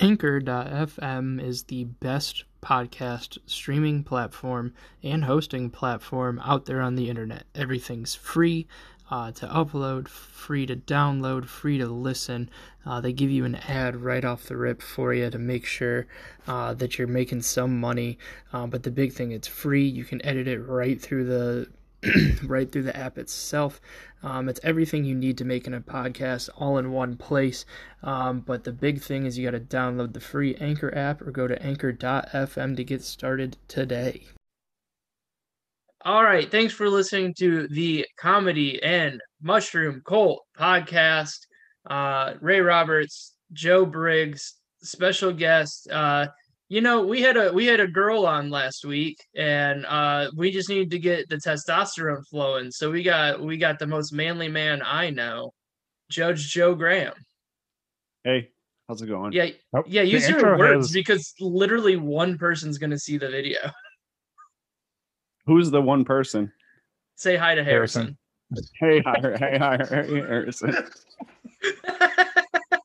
Anchor.fm is the best podcast streaming platform and hosting platform out there on the internet. Everything's free uh, to upload, free to download, free to listen. Uh, they give you an ad right off the rip for you to make sure uh, that you're making some money. Uh, but the big thing, it's free. You can edit it right through the right through the app itself. Um, it's everything you need to make in a podcast all in one place. Um, but the big thing is you got to download the free Anchor app or go to anchor.fm to get started today. All right. Thanks for listening to the Comedy and Mushroom Cult podcast. Uh, Ray Roberts, Joe Briggs, special guest. Uh, you know, we had a we had a girl on last week, and uh, we just needed to get the testosterone flowing. So we got we got the most manly man I know, Judge Joe Graham. Hey, how's it going? Yeah, Oh, yeah. Use your words has- because literally one person's gonna see the video. Who's the one person? Say hi to Harrison. Harrison. Hey, hi, hey, hi, Harrison.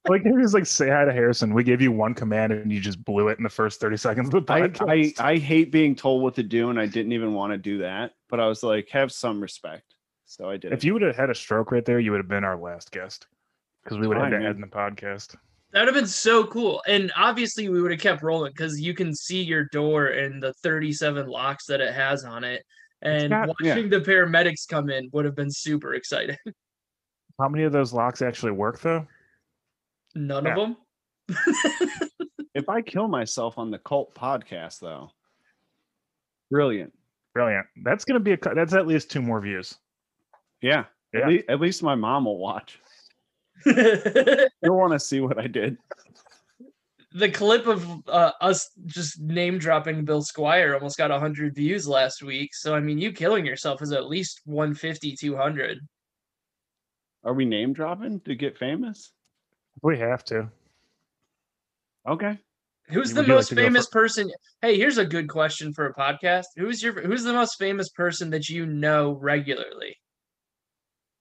Like he was like, say hi to Harrison. We gave you one command and you just blew it in the first 30 seconds of the I, podcast. I I hate being told what to do, and I didn't even want to do that. But I was like, have some respect, so I did. if it. you would have had a stroke right there, you would have been our last guest. Because we would have Fine, had to man. add in the podcast. That would have been so cool. And obviously, we would have kept rolling because you can see your door and the 37 locks that it has on it. And got- watching the paramedics come in would have been super exciting. How many of those locks actually work though? None Yeah. of them. if I kill myself on the cult podcast, though, brilliant. Brilliant. That's gonna be a. That's at least two more views. Yeah, Yeah. At, least, at least my mom will watch. You'll want to see what I did. The clip of uh, us just name dropping Bill Squire almost got 100 views last week. So, I mean, you killing yourself is at least 150, 200. Are we name dropping to get famous? We have to. Okay. Who's the you like most famous fir- person? Hey, here's a good question for a podcast. Who's your who's the most famous person that you know regularly?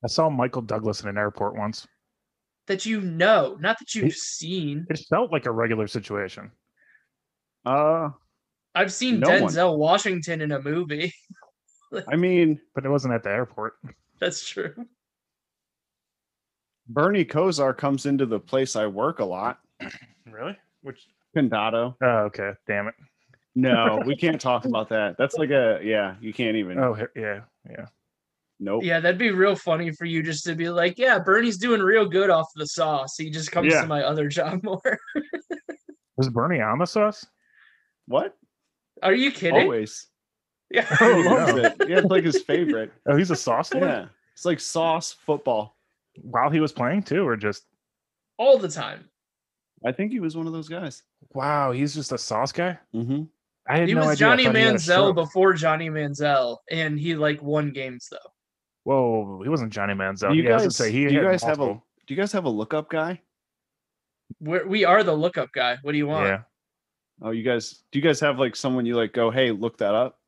I saw Michael Douglas in an airport once. That you know, not that you've He- seen. It felt like a regular situation. Uh, I've seen no one. Denzel Washington in a movie. I mean, But it wasn't at the airport. That's true. Bernie Kosar comes into the place I work a lot. Really? Which Condado. oh okay. Damn it. No, we can't talk about that. That's like a yeah. You can't even. Oh yeah, yeah. Nope. Yeah, that'd be real funny for you just to be like, yeah, Bernie's doing real good off the sauce. He just comes Yeah. to my other job more. Was Bernie on the sauce? What? Are you kidding? Always. Yeah. Oh, loves no. it. Yeah, it's like his favorite. Oh, he's a sauce lord? Yeah. It's like sauce football. While he was playing too, or just All the time. I think he was one of those guys. wow, he's just a sauce guy. Mm-hmm. I had He no was idea. Johnny thought he had a Manziel before Johnny Manziel, and he like won games though. Whoa, he wasn't Johnny Manziel. Do you yeah, guys, say he do you had guys have a do you guys have a lookup guy? We're, we are the lookup guy. What do you want? Yeah. Oh, you guys do you guys have like someone you like go, hey, look that up?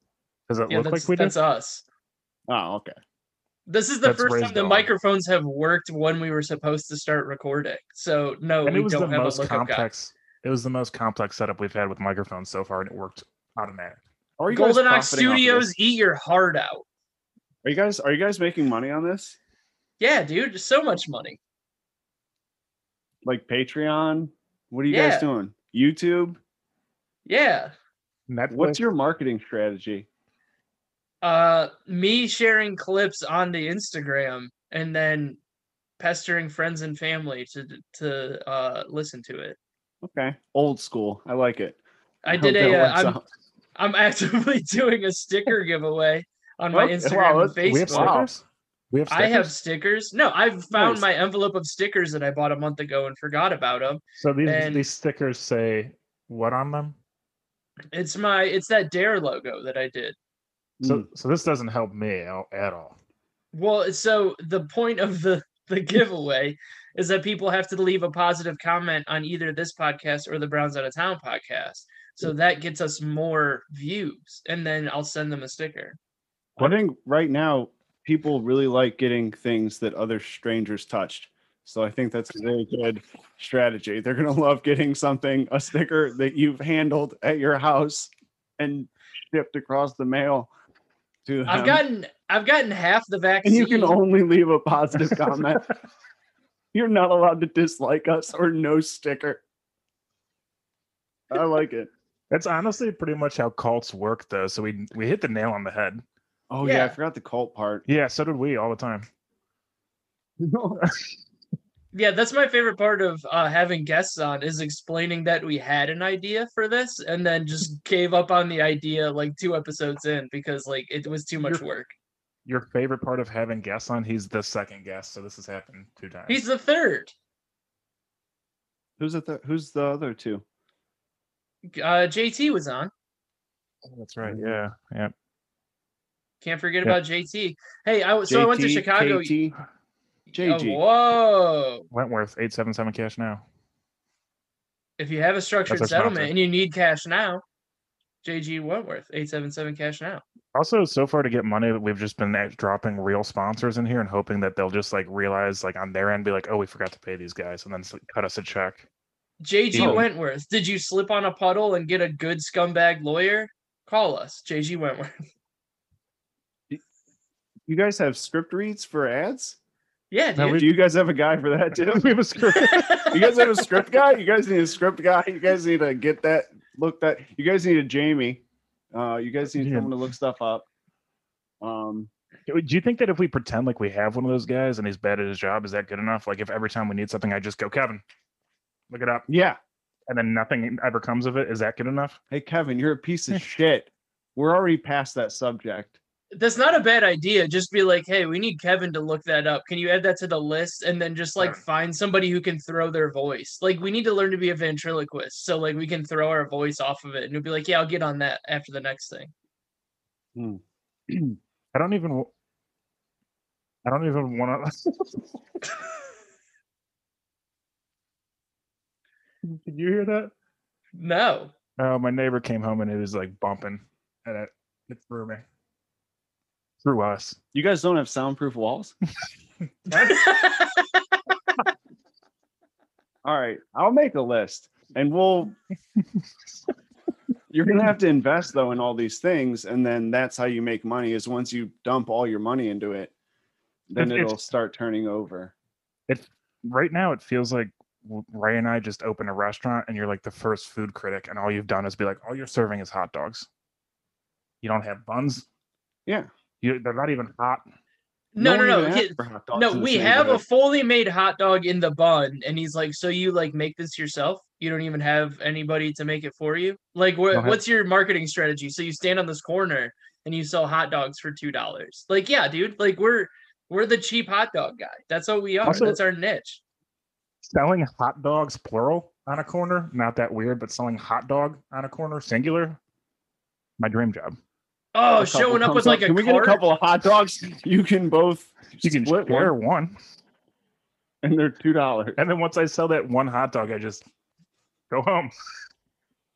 Does it Yeah, look like we do? that's us. Oh, okay. This is the That's first time the dog. microphones have worked when we were supposed to start recording. So no, and we it was the don't have most a lookup guy. complex. It was the most complex setup we've had with microphones so far, and it worked automatic. Are you Golden Ox profiting of Studios, eat your heart out. Are you guys are you guys making money on this? Yeah, dude, so much money. Like Patreon? What are you Yeah. guys doing? YouTube? Yeah. Netflix. What's your marketing strategy? Uh me sharing clips on the Instagram and then pestering friends and family to to uh listen to it. Okay. Old school. I like it. I hope did a uh, I'm. I'm actively doing a sticker giveaway on my Okay, Instagram wow, and that's- we have stickers? We have I have stickers. No, I've found Nice. my envelope of stickers that I bought a month ago and forgot about them. so these and- these stickers say what on them? It's my it's that Dare logo that I did. So Mm. so this doesn't help me at at all. Well, so the point of the the giveaway is that people have to leave a positive comment on either this podcast or the Browns Out of Town podcast. So that gets us more views, and then I'll send them a sticker. I think right now people really like getting things that other strangers touched. So I think that's a very good strategy. They're gonna love getting something, a sticker that you've handled at your house and shipped across the mail to them. I've gotten I've gotten half the vaccine. and you can only leave a positive comment. You're not allowed to dislike us or no sticker. I like it. That's honestly pretty much how cults work, though. So we we hit the nail on the head. Oh yeah, I forgot the cult part. Yeah, so did we all the time. Yeah, that's my favorite part of uh, having guests on is explaining that we had an idea for this and then just gave up on the idea like two episodes in because like it was too much You're- work. Your favorite part of having guests on? He's the second guest, so this has happened two times. He's the third. who's the th- who's the other two? Uh, JT was on. Oh, That's right. Yeah, yeah. Can't forget Yeah. about JT. Hey, I was so I went to Chicago. KT, Oh, JG. whoa! Wentworth eight seven seven cash now. If you have a structured settlement sponsor. and you need cash now, JG Wentworth eight seven seven cash now. Also, so far to get money, we've just been dropping real sponsors in here and hoping that they'll just like realize, like on their end, be like, "Oh, we forgot to pay these guys," and then cut us a check. JG Oh. Wentworth, did you slip on a puddle and get a good scumbag lawyer? Call us, JG Wentworth. You guys have script reads for ads? Yeah, No, dude. Do you guys have a guy for that too? we have a script. You guys have a script guy? You guys need a script guy? You guys need to get that look that you guys need a Jamie. Uh you guys need Yeah. someone to look stuff up. Um Do you think that if we pretend like we have one of those guys and he's bad at his job, is that good enough? Like if every time we need something, I just go, Kevin, look it up, yeah. and then nothing ever comes of it, is that good enough? Hey Kevin, you're a piece of shit. We're already past that subject. That's not a bad idea. Just be like, hey, we need Kevin to look that up. Can you add that to the list? And then just like Right. find somebody who can throw their voice. Like we need to learn to be a ventriloquist. So like we can throw our voice off of it and you'll be like, yeah, I'll get on that after the next thing. Hmm. I don't even. I don't even want to. Did you hear that? No. Oh, my neighbor came home and it was like bumping, and it it threw me. Through us. You guys don't have soundproof walls? All right, I'll make a list and we'll You're going to have to invest though in all these things and then that's how you make money is once you dump all your money into it then If- if- it'll start turning over. It right now, it feels like Ray and I just open a restaurant, and you're like the first food critic, and all you've done is be like, all you're serving is hot dogs. You don't have buns. Yeah. You, they're not even hot. no, no, one no. even he- asked for hot dogs no, we have a fully made hot dog in the bun, and he's like, "So you like make this yourself? You don't even have anybody to make it for you? Like, Don't what's your marketing strategy? So you stand on this corner and you sell hot dogs for two dollars? Like, yeah, dude. Like, we're we're the cheap hot dog guy. That's what we are. Also- That's our niche. Selling hot dogs, plural, on a corner, not that weird, but selling hot dog on a corner, singular, my dream job. Oh, showing up with comes like a Can we get a couple of hot dogs? You can both You can split share one one. and they're two dollars. And then once I sell that one hot dog, I just go home.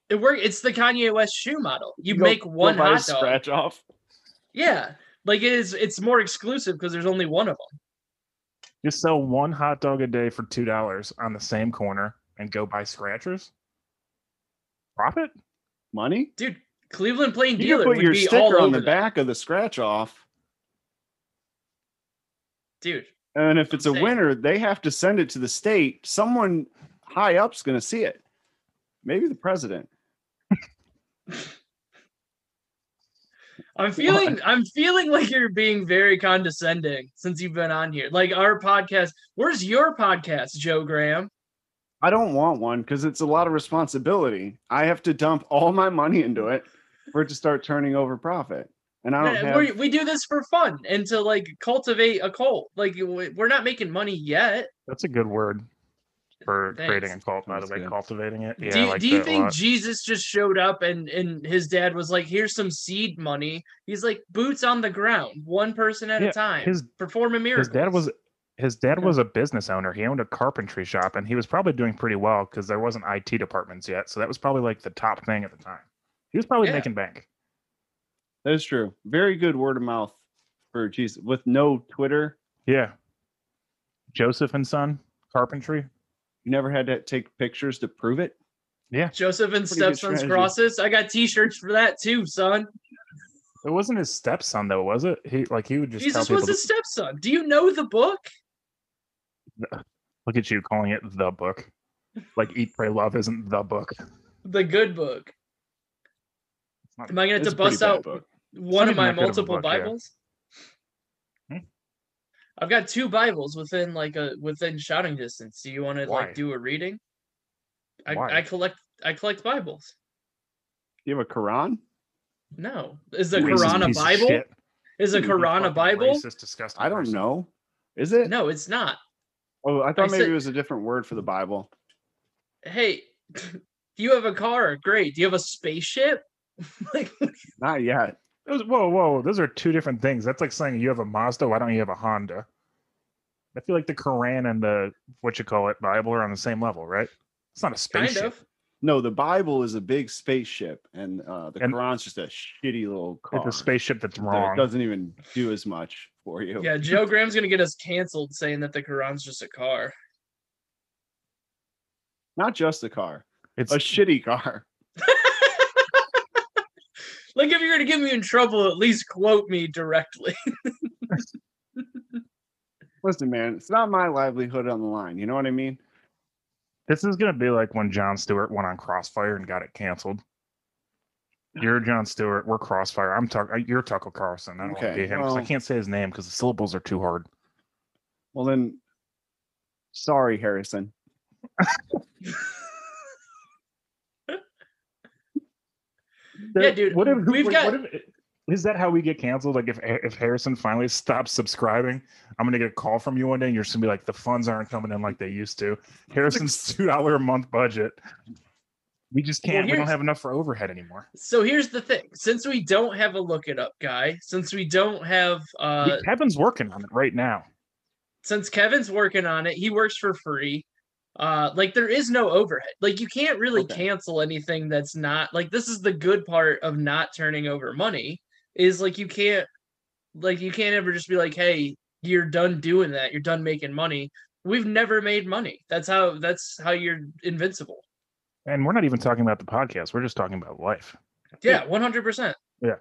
It work. It's the Kanye West shoe model. You Go- make go one buy a hot dog. scratch off. Yeah, like it is. It's more exclusive because there's only one of them. Just sell one hot dog a day for two dollars on the same corner and go buy scratchers. Profit? Money? Dude, Cleveland Plain You Dealer can put would your be sticker on the back of the scratch off. dude. And if it's a saying. winner, they have to send it to the state. Someone high up's going to see it. Maybe the president. I'm feeling I'm feeling like you're being very condescending since you've been on here. Like our podcast. Where's your podcast, Joe Graham? I don't want one because it's a lot of responsibility. I have to dump all my money into it for it to start turning over profit. And I don't have. we we do this for fun and to like cultivate a cult. Like we- we're not making money yet. That's a good word for creating a cult, by the way, good. cultivating it. Yeah, do, you- like do you think. Jesus just showed up and and his dad was like, "Here's some seed money." He's like, "Boots on the ground, one person at Yeah, a time, his perform a miracle." his dad was his dad Yeah. was a business owner. He owned a carpentry shop, and he was probably doing pretty well because there wasn't IT departments yet. So that was probably like the top thing at the time. He was probably Yeah. making bank. that is true. Very good word of mouth for Jesus with no Twitter. Yeah. Joseph and Son, carpentry. You never had to take pictures to prove it. Yeah. Joseph and Pretty stepson's crosses. I got T-shirts for that too, son. It wasn't his stepson though, was it? He like he would just tell Jesus people. was to- his stepson. Do you know the book? Look at you calling it the book. Like Eat, Pray, Love isn't the book. The good book. It's not- Am I going to It's a bust out book. one of my that of a multiple book, yeah. Bibles? Hmm? I've got two Bibles within like a within shouting distance. Do you want to Why? like do a reading? I, Why? I collect I collect Bibles. Do you have a Quran? No, is the Racist Quran a Bible? Is a You Quran a fucking Bible? Racist, disgusting I don't person. know. Is it? No, it's not. Oh, I thought I maybe said- it was a different word for the Bible. Hey, you have a car. Great. Do you have a spaceship? like, Not yet. Those, whoa, whoa, those are two different things. That's like saying you have a Mazda. Why don't you have a Honda? I feel like the Quran and the what you call it Bible are on the same level, right? It's not a kind spaceship. of. No, the Bible is a big spaceship, and uh, the And- Quran's just a shitty little car. It's a spaceship that's that wrong. doesn't even do as much for you. Yeah, Joe Graham's gonna get us canceled saying that the Quran's just a car. Not just a car, It's a shitty car. Like if you're gonna get me in trouble, at least quote me directly. Listen, man, it's not my livelihood on the line. You know what I mean? this is gonna be like when Jon Stewart went on Crossfire and got it canceled. You're Jon Stewart. We're Crossfire. I'm talking. Uh, you're Tucker Carlson. I don't want to Okay, be him 'cause I well- can't say his name because the syllables are too hard. Well, then, sorry, Harrison. Yeah, dude, What if we've what- got- what if- is that how we get canceled? Like if if Harrison finally stops subscribing, I'm gonna get a call from you one day, and you're just gonna be like, the funds aren't coming in like they used to. Harrison's two dollar a month budget. We just can't. we don't have enough for overhead anymore. so here's the thing: since we don't have a look it up guy, since we don't have uh Kevin's working on it right now. since Kevin's working on it, he works for free. Uh, like there is no overhead. Like you can't really Okay. cancel anything that's not like this is the good part of not turning over money is like you can't like you can't ever just be like, hey, you're done doing that. You're done making money. We've never made money. That's how that's how you're invincible. And we're not even talking about the podcast. We're just talking about life. Yeah, one hundred percent. Yeah.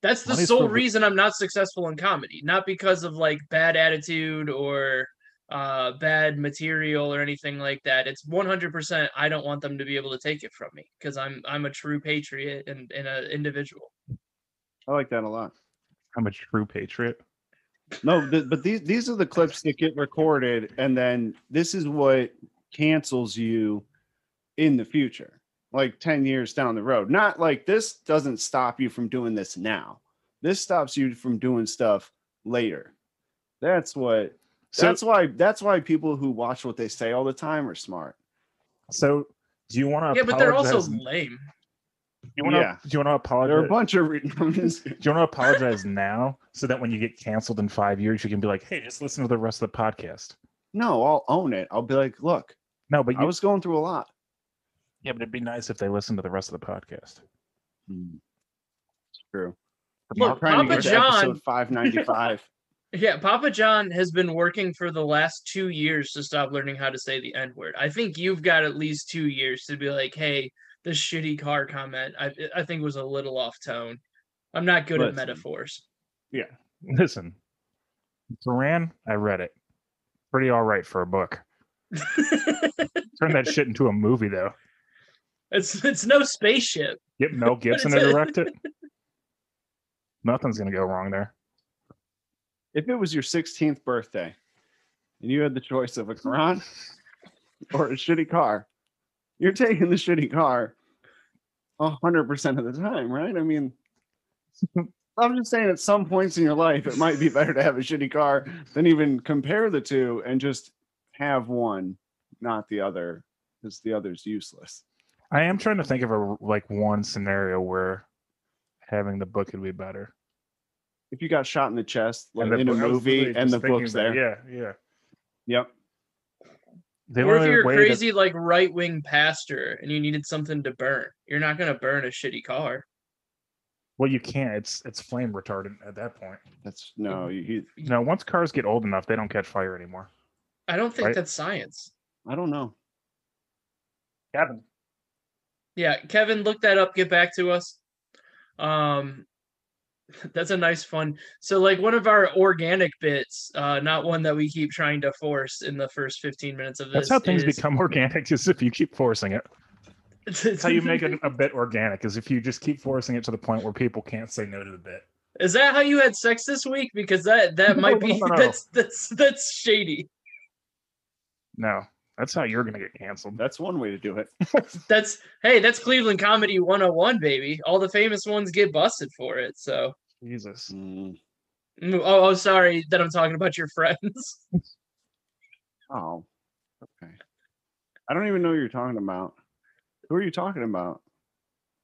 That's the Money's sole for reason I'm not successful in comedy, not because of like bad attitude or uh bad material or anything like that. It's 100% I don't want them to be able to take it from me because I'm I'm a true patriot and, and an individual. I like that a lot. I'm a true patriot. No, th- but these these are the clips that get recorded, and then this is what cancels you in the future, like ten years down the road. Not like this doesn't stop you from doing this now. This stops you from doing stuff later. That's what. So, that's why. That's why people who watch what they say all the time are smart. so do you want to? Yeah, but they're also Do lame. you want to? Yeah. Do you want to apologize? There are a bunch of. Re- Do you want to apologize now so that when you get canceled in five years, you can be like, "Hey, just listen to the rest of the podcast." no, I'll own it. I'll be like, look, No, but you, I was going through a lot. yeah, but it'd be nice if they listened to the rest of the podcast. Hmm. It's true. Look, I'm trying to Papa John- 595. Yeah, Papa John has been working for the last two years to stop learning how to say the N word. I think you've got at least two years to be like, hey, this shitty car comment, I I think was a little off tone. I'm not good at metaphors. Yeah, Listen. Listen, Duran, I read it. Pretty all right for a book. Turn that shit into a movie, though. it's it's no spaceship. Get Mel Gibson to direct it. Nothing's gonna go wrong there. If it was your 16th birthday and you had the choice of a Quran or a shitty car, you're taking the shitty car hundred percent of the time, right? I mean, I'm just saying at some points in your life, it might be better to have a shitty car than even compare the two and just have one, not the other, because the other's useless. I am trying to think of a like one scenario where having the book would be better. If you got shot in the chest like, the in a book- I was movie and the thinking book's that- there, Yeah, yeah. yep. The or if you're a way that- crazy like right wing pastor and you needed something to burn, you're not gonna burn a shitty car. well, you can't. It's it's flame retardant at that point. That's no, you, you You know, once cars get old enough, they don't catch fire anymore. I don't think Right. that's science. I don't know. Kevin. Yeah, Kevin, look that up. Get back to us. Um, that's a nice fun. So, like one of our organic bits, uh, not one that we keep trying to force in the first fifteen minutes of this. That's how things is- become organic, is if you keep forcing it. That's how you make it a bit organic, is if you just keep forcing it to the point where people can't say no to the bit. Is that how you had sex this week? Because that that No, might be no, no. that's that's that's shady. No, that's how you're gonna get canceled. That's one way to do it. That's hey, that's Cleveland comedy 101, baby. All the famous ones get busted for it. So, Jesus. Mm. Mm, oh, oh sorry that I'm talking about your friends. Oh, okay. I don't even know what you're talking about. Who are you talking about?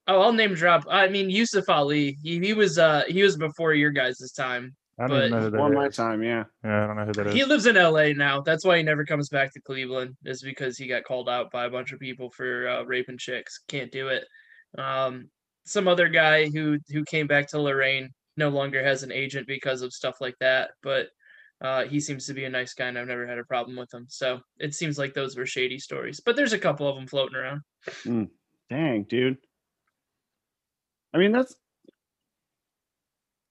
Oh, I'll name drop. I mean, Yusuf Ali. He, he was uh he was before your guys' time. I don't even But- know who that One my is. time, yeah. Yeah, I don't know who that is. He lives in LA now. That's why he never comes back to Cleveland. Is because he got called out by a bunch of people for uh, raping chicks. Can't do it. Um, some other guy who who came back to Lorain no longer has an agent because of stuff like that. But uh, he seems to be a nice guy, and I've never had a problem with him. So it seems like those were shady stories. But there's a couple of them floating around. Dang, dude. I mean, that's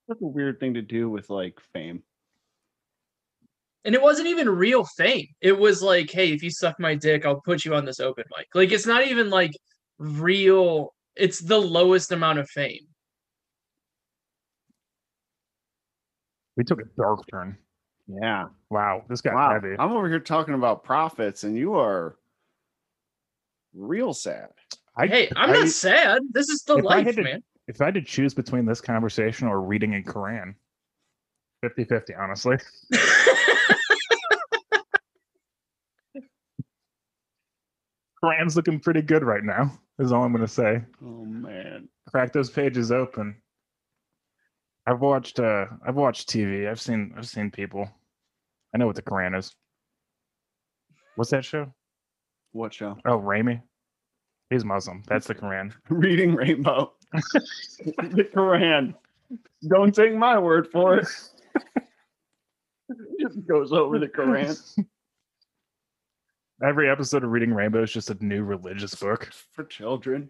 that's a weird thing to do with like fame. And it wasn't even real fame. It was like, hey, if you suck my dick, I'll put you on this open mic. Like it's not even like real. It's the lowest amount of fame. We took a dark turn. Yeah. Wow, this got Wow. heavy. I'm over here talking about profits, and you are real sad. I, hey, I'm I- not sad. This is the life, to- man. If I had to choose between this conversation or reading a Quran, 50 50, honestly. Quran's looking pretty good right now, is all I'm going to say. Oh man. Crack those pages open. I've watched uh I've watched TV. I've seen I've seen people. I know what the Quran is. What's that show? What show? Oh, Ramy. He's Muslim. That's the Quran. Reading Rainbow. the Quran. Don't take my word for it. Just goes over the Quran Every episode of Reading Rainbow is just a new religious book. for children.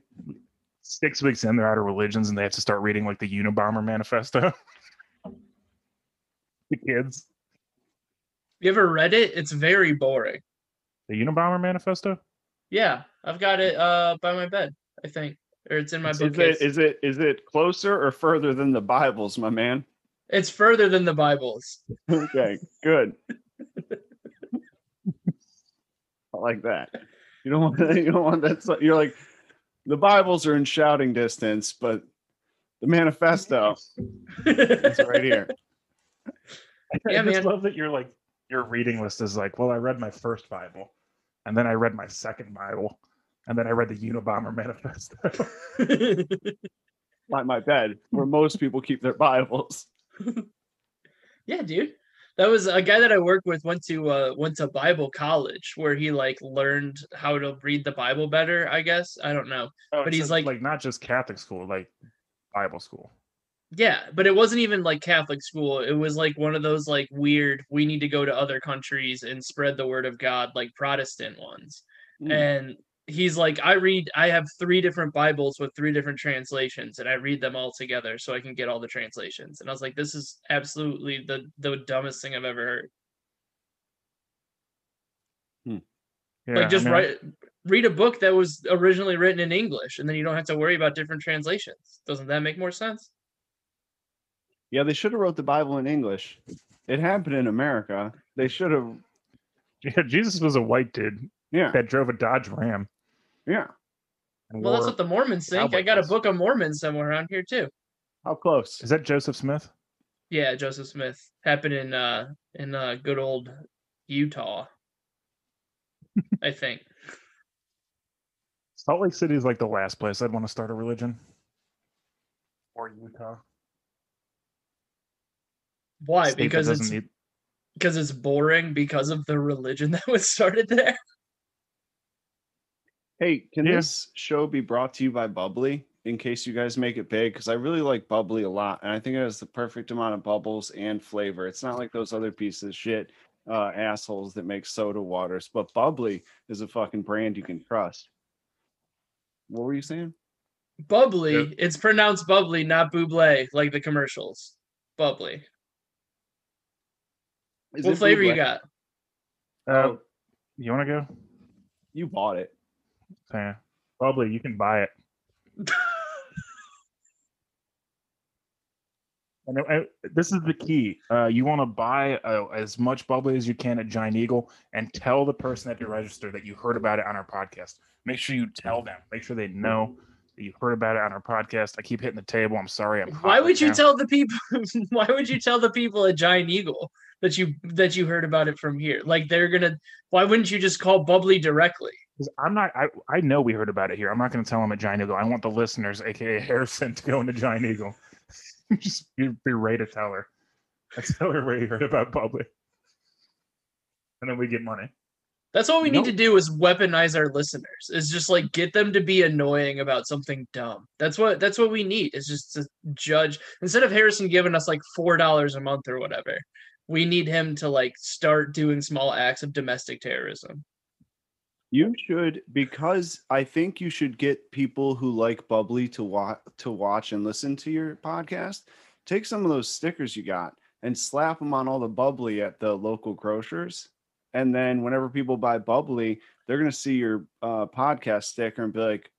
Six weeks in, they're out of religions and they have to start reading like the Unabomber Manifesto. the kids. You ever read it? It's very boring. The Unabomber Manifesto? Yeah, I've got it uh by my bed, I think. Or it's in my Is bookcase. it is it is it closer or further than the Bibles, my man? It's further than the Bibles. Okay, good. I like that. You don't want that. You don't want that. so- You're like the Bibles are in shouting distance, but the manifesto is right here. Yeah, I just man. love that you're like your reading list is like, well, I read my first Bible, and then I read my second Bible, and then I read the Unabomber Manifesto. By my bed, where most people keep their Bibles. yeah, dude. That was a guy that I worked with went to uh went to Bible college where he like learned how to read the Bible better, I guess. I don't know. Oh, But he's a- like- like not just Catholic school, like Bible school. Yeah, but it wasn't even like Catholic school. It was like one of those like weird we need to go to other countries and spread the word of God like Protestant ones. Mm. and he's like i read i have three different bibles with three different translations and i read them all together so i can get all the translations and i was like this is absolutely the the dumbest thing i've ever heard Yeah, like just write read a book that was originally written in english and then you don't have to worry about different translations doesn't that make more sense Yeah, they should have wrote the Bible in English. It happened in America. They should have. Yeah, Jesus was a white dude Yeah, that drove a Dodge Ram. yeah. well that's what the mormons think cowboy i got a book of mormons somewhere around here too How close? Is that Joseph Smith? yeah joseph smith happened in uh in uh good old utah i think Salt Lake City is like the last place I'd want to start a religion. Or Utah. Why State because it's need- because it's boring because of the religion that was started there. Hey, can Yeah. this show be brought to you by Bubbly in case you guys make it big? Because I really like Bubbly a lot, and I think it has the perfect amount of bubbles and flavor. It's not like those other pieces of shit uh, assholes that make soda waters, but bubbly is a fucking brand you can trust. What were you saying? Bubbly. Yeah. It's pronounced bubbly, not buble, like the commercials. Bubbly. Is what flavor you got? Uh, you want to go? You bought it. Yeah. Bubbly, you can buy it. And I- I- this is the key. Uh, you want to buy uh, as much bubbly as you can at Giant Eagle and tell the person at the register that you heard about it on our podcast. Make sure you tell them. Make sure they know that you heard about it on our podcast. I keep hitting the table. I'm sorry. I'm hot Why right would you now. tell the people? why would you tell the people at Giant Eagle that you that you heard about it from here? Like they're gonna. Why wouldn't you just call Bubbly directly? I'm not. I, I know we heard about it here. I'm not going to tell them at Giant Eagle. I want the listeners, aka Harrison, to go into Giant Eagle. Just be, be ready to tell her. I tell her where you heard about Bubbly, and then we get money. That's what we need to do is weaponize our listeners. Is just like get them to be annoying about something dumb. That's what that's what we need. Is just to judge instead of Harrison giving us like four dollars a month or whatever. We need him to like start doing small acts of domestic terrorism. You should because I think you should get people who like bubbly to watch to watch and listen to your podcast. Take some of those stickers you got and slap them on all the bubbly at the local grocers. And then whenever people buy bubbly, they're gonna see your uh, podcast sticker and be like,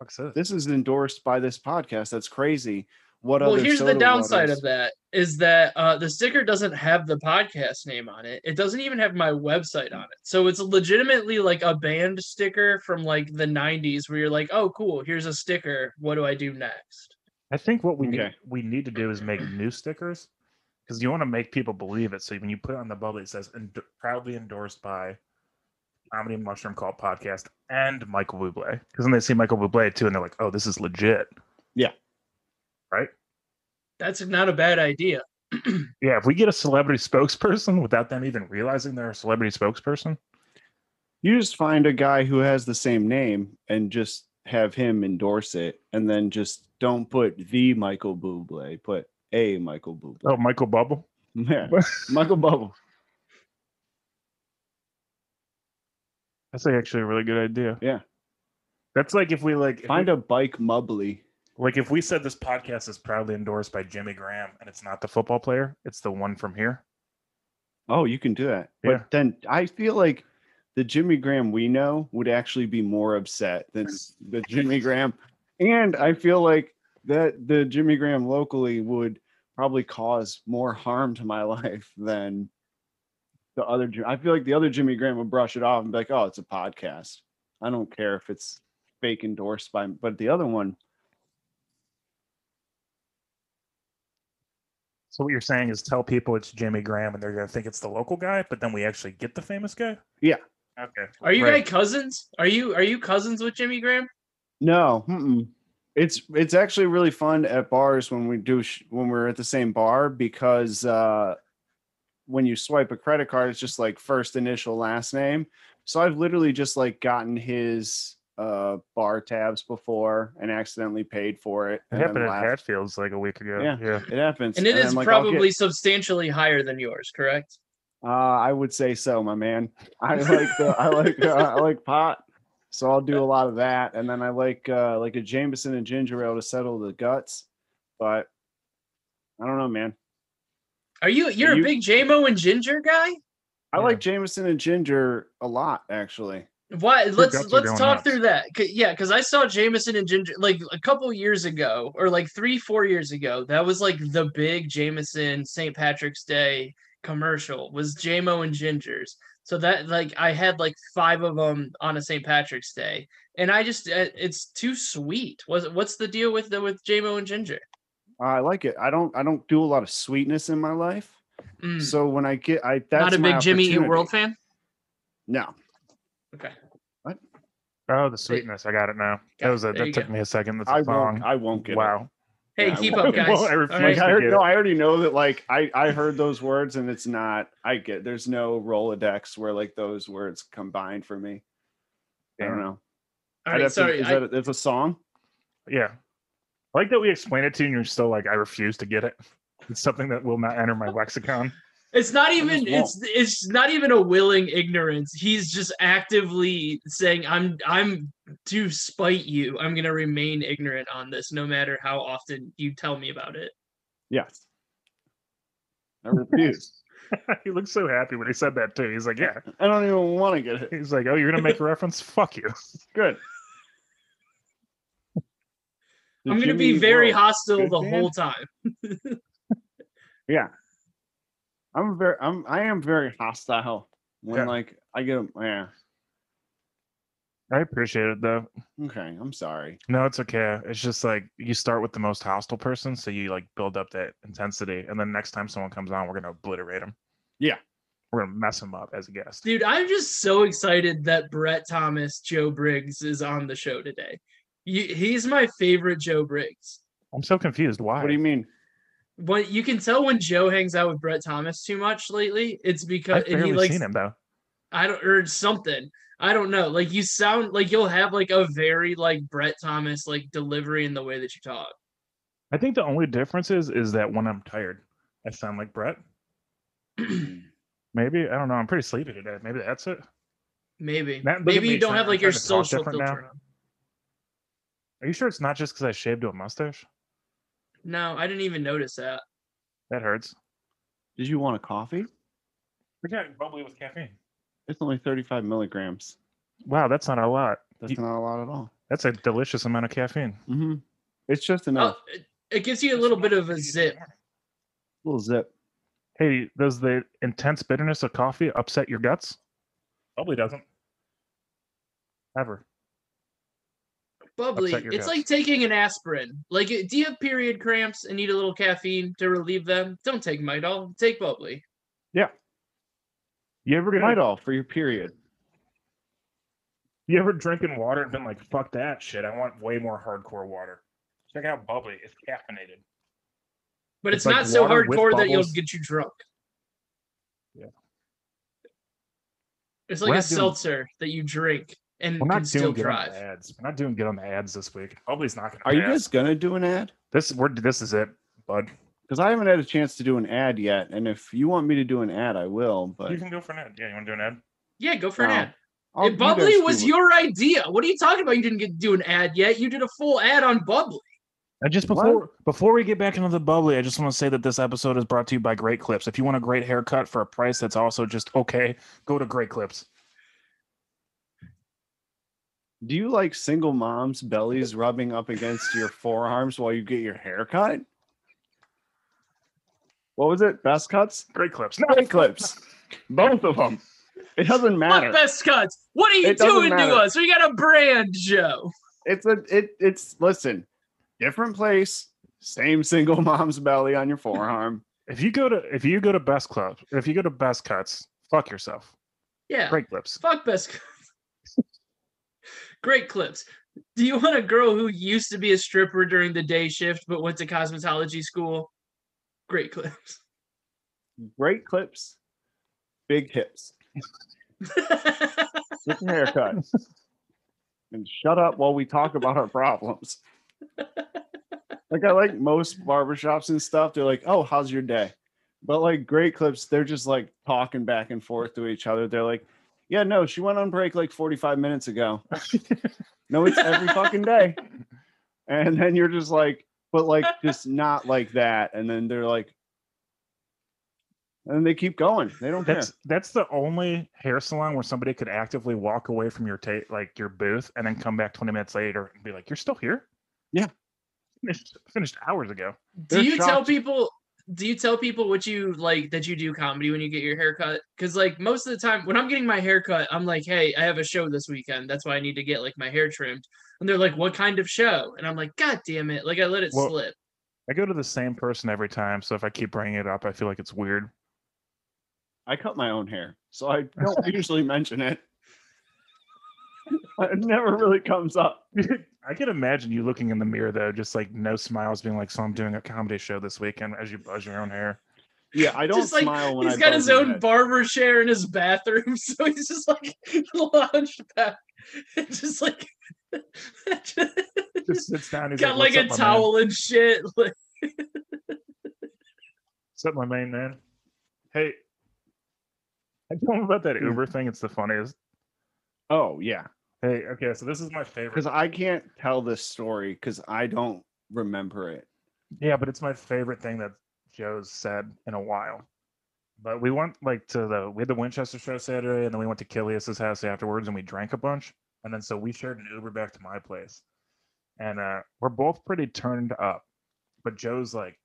this? "This is endorsed by this podcast. That's crazy." What well, other here's the downside waters- of that is that uh, the sticker doesn't have the podcast name on it. It doesn't even have my website on it. So it's legitimately like a band sticker from like the 90s where you're like, oh, cool, here's a sticker. What do I do next? I think what we need we need to do is make new stickers because you want to make people believe it. So when you put it on the bubble, it says "Endo- proudly endorsed by Comedy Mushroom Cult Podcast and Michael Bublé. Because then they see Michael Bublé too, and they're like, "Oh, this is legit." Yeah. Right. That's not a bad idea. Yeah. If we get a celebrity spokesperson without them even realizing they're a celebrity spokesperson, You just find a guy who has the same name and just have him endorse it, and then just don't put the Michael Bublé, put a Michael Bublé. oh, Michael Bubble. Yeah, Michael Bubble. That's like actually a really good idea. Yeah. That's like if we like if Find we- a bike mubbly. Like if we said this podcast is proudly endorsed by Jimmy Graham and it's not the football player, it's the one from here. Oh, you can do that. But then I feel like the Jimmy Graham we know would actually be more upset than the Jimmy Graham. And I feel like that the Jimmy Graham locally would probably cause more harm to my life than the other. I feel like the other Jimmy Graham would brush it off and be like, oh, it's a podcast. I don't care if it's fake endorsed by, but the other one, So what you're saying is tell people it's Jimmy Graham and they're gonna think it's the local guy, but then we actually get the famous guy. Yeah. Okay. Are you Right. guys cousins? Are you are you cousins with Jimmy Graham? No, mm-mm. it's it's actually really fun at bars when we do sh- when we're at the same bar because uh, when you swipe a credit card, it's just like first initial last name. So I've literally just like gotten his uh, bar tabs before and accidentally paid for it. It and happened at. Hatfields like a week ago. Yeah. Yeah. It happens, And it then, is like, I'll get- probably substantially higher than yours, correct? Uh, I would say so, my man. I like the I like uh, I like pot, so I'll do a lot of that, and then I like uh, like a Jameson and ginger ale to settle the guts. But I don't know, man. Are you you're you- a big JMO and Ginger guy? I Yeah. like Jameson and ginger a lot, actually. Why? Let's let's talk nuts. through that. Yeah, because I saw Jameson and Ginger like a couple years ago, or like three, four years ago. That was like the big Jameson St. Patrick's Day commercial. Was JMO and Gingers. So that like I had like five of them on a St. Patrick's Day, and I just uh, it's too sweet. Was what's the deal with the with JMO and Ginger? I like it. I don't I don't do a lot of sweetness in my life, Mm, so when I get I that's Not a big Jimmy Eat. World fan. No, Okay. Oh, the sweetness. I got it now. Got That it. was a, There that took go. me a second. That's a I song. won't. I won't get it. wow. Hey, Yeah, keep won't- up, guys. Well, I refuse right. Like I, heard, no. I already know that. Like I, I heard those words, and it's not. I get. There's no Rolodex where like those words combined for me. I don't know. All I'd right, have to- sorry. is I- that a, it's a song? Yeah. I like that we explained it to you and you're still like, I refuse to get it. It's something that will not enter my lexicon. It's not even it's it's not even a willing ignorance. He's just actively saying I'm I'm to spite you. I'm going to remain ignorant on this no matter how often you tell me about it. Yes. I refuse. he looked so happy when he said that too. He's like, "Yeah." I don't even want to get it. He's like, "Oh, you're gonna make a reference? Fuck you." Good. The I'm going to be very World. hostile the man. whole time. Yeah. I'm very I'm I am very hostile when Yeah. like I get yeah. I appreciate it though. Okay, I'm sorry. No, it's okay. It's just like you start with the most hostile person, so you like build up that intensity, and then next time someone comes on, we're gonna obliterate them. Yeah. we're gonna mess him up as a guest. Dude, I'm just so excited that Brett Thomas, Joe Briggs is on the show today. He's my favorite Joe Briggs. I'm so confused. Why? What do you mean? What you can tell when Joe hangs out with Brett Thomas too much lately, it's because I've barely he likes seen him though. I don't or something. I don't know. Like you sound like you'll have like a very like Brett Thomas like delivery in the way that you talk. I think the only difference is is that when I'm tired, I sound like Brett. Maybe I don't know. I'm pretty sleepy today. Maybe that's it. Maybe. Maybe you don't have I'm like your trying to talk social filter now. Are you sure it's not just because I shaved to a mustache? No, I didn't even notice that. That hurts. Did you want a coffee? We're getting bubbly with caffeine. It's only 35 milligrams. Wow, that's not a lot. That's You- not a lot at all. That's a delicious amount of caffeine. Mm-hmm. It's just Oh, enough. it, it gives you a little bit of a zip. little zip. Hey, does the intense bitterness of coffee upset your guts? Probably doesn't. Ever. Bubbly. It's guts. like taking an aspirin. Like, do you have period cramps and need a little caffeine to relieve them? Don't take Midol. Take bubbly. Yeah. You ever get Midol for your period. You ever drinking water and been like, fuck that shit. I want way more hardcore water. Check out bubbly. It's caffeinated. But It's it's, like not so hardcore that you'll get you drunk. Yeah. It's We're like a not doing- seltzer that you drink and We're not still doing good on drive. the ads. We're not doing good on the ads this week. Bubbly's not gonna Are you pass. guys gonna do an ad? this we're this is it, bud. Because I haven't had a chance to do an ad yet, and if you want me to do an ad, I will. But you can go for an ad. Yeah, you want to do an ad? Yeah, go for an ad. I'll- If you Bubbly was do it. your idea. What are you talking about? You didn't get to do an ad yet. You did a full ad on Bubbly. And just What? before before we get back into the bubbly, I just want to say that this episode is brought to you by Great Clips. If you want a great haircut for a price that's also just okay, go to Great Clips. Do you like single moms' bellies rubbing up against your forearms while you get your hair cut? What was it? Best cuts? Great Clips. Great clips. Both of them. It doesn't matter. Fuck best cuts. What are you It doing to us? We got a brand, Joe. It's a it it's listen, different place, same single mom's belly on your forearm. If you go to if you go to Best Club, if you go to Best Cuts, fuck yourself. Yeah. Great Clips. Fuck best cuts. Great clips. Do you want a girl who used to be a stripper during the day shift but went to cosmetology school? Great clips. Great clips, big hips. Get your haircut. and shut up while we talk about our problems. like I like most barbershops and stuff. They're like, oh, how's your day? But like great clips, they're just like talking back and forth to each other. They're like, yeah, no, she went on break like 45 minutes ago. no, it's every fucking day. And then you're just like, but like just not like that. And then they're like, and they keep going. They don't care. That's that's the only hair salon where somebody could actively walk away from your ta- like your booth and then come back 20 minutes later and be like, "You're still here?" Yeah. finished, finished hours ago. do They're you tell people do you tell people what you like that you do comedy when you get your haircut because like most of the time when i'm getting my haircut i'm like hey i have a show this weekend. That's why i need to get like my hair trimmed. And they're like what kind of show? And i'm like god damn it. Like i let it Well- slip. I go to the same person every time, so if I keep bringing it up, I feel like it's weird. I cut my own hair, so I don't usually mention it. It never really comes up. I can imagine you looking in the mirror though, just like no smiles, being like, "So I'm doing a comedy show this weekend." As you buzz your own hair. Yeah, I don't just like smile when he's I got buzz his own barber chair in his bathroom so he's just like lounged back just like Just sits down. He's got like, like a up, my man?" towel and shit like What's up, my main man? Hey, I Tell him about that Uber thing. It's the funniest. Oh yeah, Hey, okay, so this is my favorite. because I can't tell this story because I don't remember it. Yeah, but it's my favorite thing that Joe's said in a while. But we went like to the we had the Winchester show Saturday, and then we went to Kilius's house afterwards, and we drank a bunch, and then so we shared an Uber back to my place, and uh, we're both pretty turned up, but Joe's like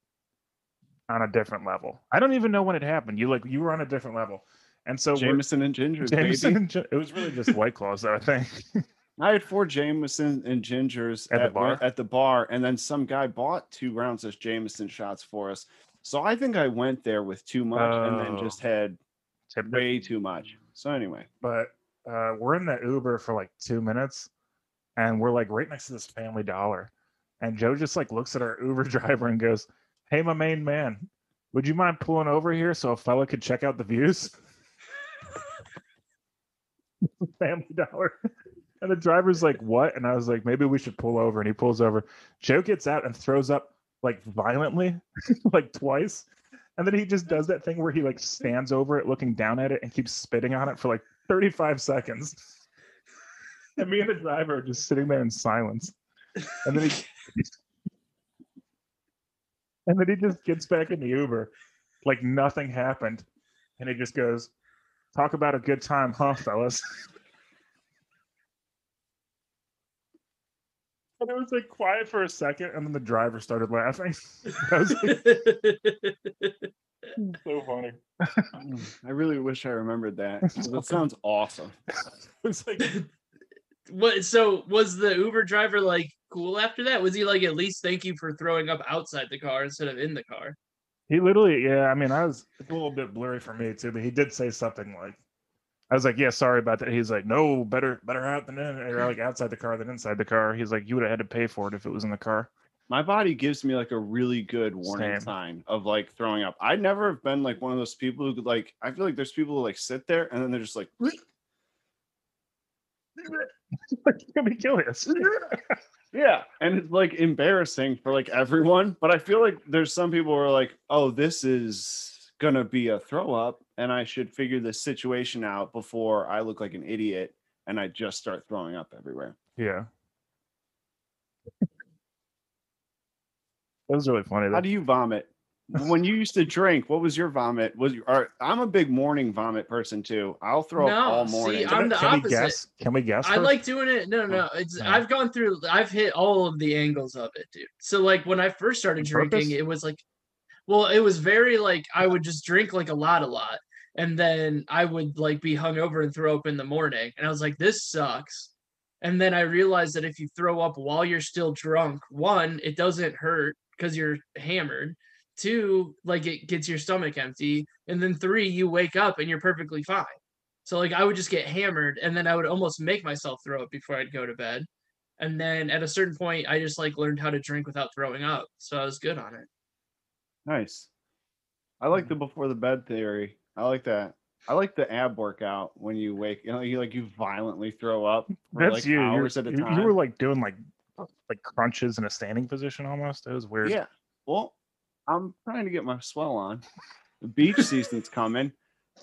on a different level. I don't even know when it happened. You like you were on a different level, and so Jameson and gingers, Jameson, baby. and Jo- it was really just White Claws, though. I think. I had four Jameson and gingers At the bar? At the bar, and then some guy bought two rounds of Jameson shots for us. So I think I went there with too much, and then Oh. just had Tipped it. way too much. So anyway, but uh, we're in the Uber for like two minutes, and we're like right next to this Family Dollar, and Joe just like looks at our Uber driver and goes, "Hey, my main man, would you mind pulling over here so a fella could check out the views?" Family Dollar. And the driver's like, "What?" And I was like, "Maybe we should pull over." And he pulls over. Joe gets out and throws up like violently, like twice. And then he just does that thing where he like stands over it, looking down at it, and keeps spitting on it for like 35 seconds. And me and the driver are just sitting there in silence. And then he and then he just gets back in the Uber like nothing happened. And he just goes, Talk about a good time, huh, fellas? And it was like quiet for a second, and then the driver started laughing. Was like, so funny. Mm, I really wish I remembered that. That sounds awesome. It was like what? So was the Uber driver like cool after that? Was he like at least thank you for throwing up outside the car instead of in the car? He literally, yeah. I mean, I was it's a little bit blurry for me too, but he did say something like, "I was like, yeah, sorry about that." He's like, "No, better, better out than in, or like outside the car than inside the car." He's like, "You would have had to pay for it if it was in the car." My body gives me like a really good warning Same. sign of like throwing up. I never have been like one of those people who could, like. I feel like there's people who like sit there and then they're just like, you're gonna be curious. yeah, and it's like embarrassing for like everyone. But I feel like there's some people who are like, oh, this is gonna be a throw up, and I should figure this situation out before I look like an idiot and I just start throwing up everywhere. yeah. That was really funny. How do you vomit? When you used to drink, what was your vomit? Was you, or, I'm a big morning vomit person too. I'll throw up No, all see, morning. I'm the Can we guess? Can we guess? I first? like doing it. No, no, oh, it's Yeah. I've gone through. I've hit all of the angles of it, dude. So like when I first started On drinking, purpose? it was like, well, it was very like I would just drink like a lot, a lot, and then I would like be hungover and throw up in the morning, and I was like, this sucks. And then I realized that if you throw up while you're still drunk, one, it doesn't hurt because you're hammered. Two, like it gets your stomach empty, and then three, you wake up and you're perfectly fine. So like I would just get hammered and then I would almost make myself throw up before I'd go to bed. And then at a certain point I just like learned how to drink without throwing up. So I was good on it. Nice. I like the mm-hmm. before the bed theory. I like that. I like the ab workout when you wake. You know, you like you violently throw up for That's like you. You're- at a you. time. You were like doing like like crunches in a standing position almost. It was weird. Yeah. Well, I'm trying to get my swell on. The beach season's coming.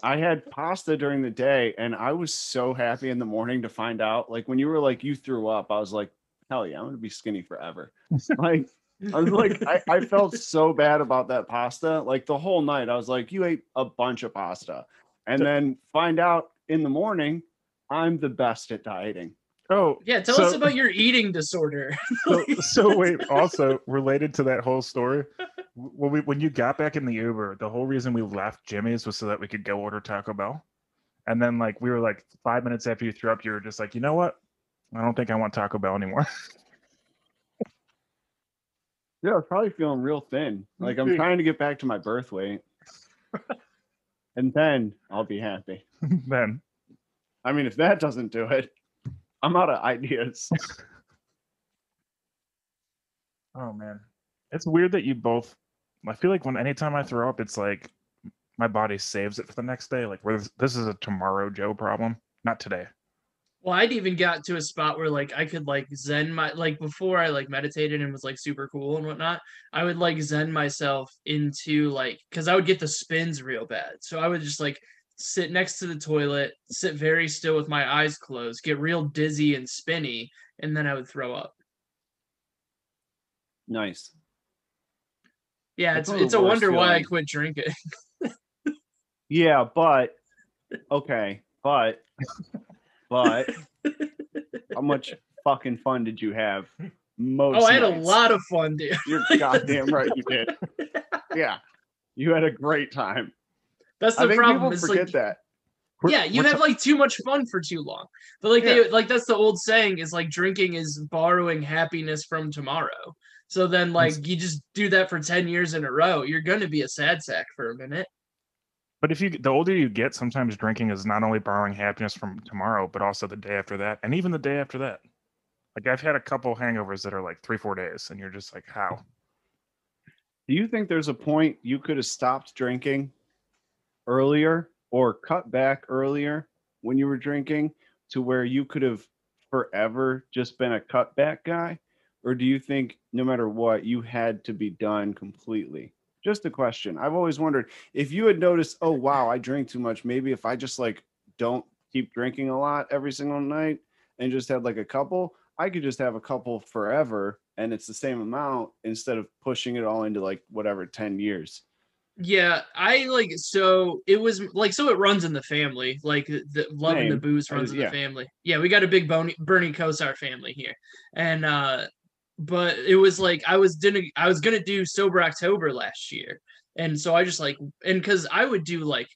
I had pasta during the day and I was so happy in the morning to find out. Like when you were like, you threw up, I was like, hell yeah, I'm to be skinny forever. like, I was like, I, I felt so bad about that pasta. Like the whole night, I was like, you ate a bunch of pasta. And then find out in the morning, I'm the best at dieting. Oh, Yeah, tell us about your eating disorder. so, so wait. Also related to that whole story, when we when you got back in the Uber, the whole reason we left Jimmy's was so that we could go order Taco Bell, and then like we were like five minutes after you threw up, you were just like, you know what? I don't think I want Taco Bell anymore. Yeah, I was probably feeling real thin. Like I'm trying to get back to my birth weight. and then I'll be happy. then I mean, if that doesn't do it, I'm out of ideas. Oh man, it's weird that you both. I feel like when anytime I throw up, it's like my body saves it for the next day. Like, where this, this is a tomorrow Joe problem, not today. Well, I'd even got to a spot where like I could like zen my like before I like meditated and was like super cool and whatnot. I would like zen myself into like because I would get the spins real bad. So I would just like sit next to the toilet, sit very still with my eyes closed, get real dizzy and spinny, and then I would throw up. Nice. Yeah, That's it's it's a wonder why I quit drinking. Yeah, but okay, but but how much fucking fun did you have? Most oh, I had a lot of fun, dude. You're goddamn right you did. Yeah, you had a great time. That's I the think problem. people forget like, that. We're- yeah, you we're have like too much fun for too long. But like Yeah. they like that's the old saying is like drinking is borrowing happiness from tomorrow. So then like you just do that for 10 years in a row, you're gonna be a sad sack for a minute. But if you the older you get, sometimes drinking is not only borrowing happiness from tomorrow, but also the day after that, and even the day after that. Like I've had a couple hangovers that are like three, four days, and you're just like, how? Do you think there's a point you could have stopped drinking earlier or cut back earlier when you were drinking to where you could have forever just been a cutback guy? Or do you think no matter what, you had to be done completely? Just a question. I've always wondered if you had noticed, oh, wow, I drink too much. Maybe if I just like don't keep drinking a lot every single night and just had like a couple, I could just have a couple forever and it's the same amount instead of pushing it all into like whatever 10 years. Yeah, I like so it was like so it runs in the family. Like the loving the booze runs in the yeah. family. Yeah, we got a big Boney, Bernie Kosar family here. And uh but it was like I was didn't I was gonna do sober October last year. And so I just like and cause I would do like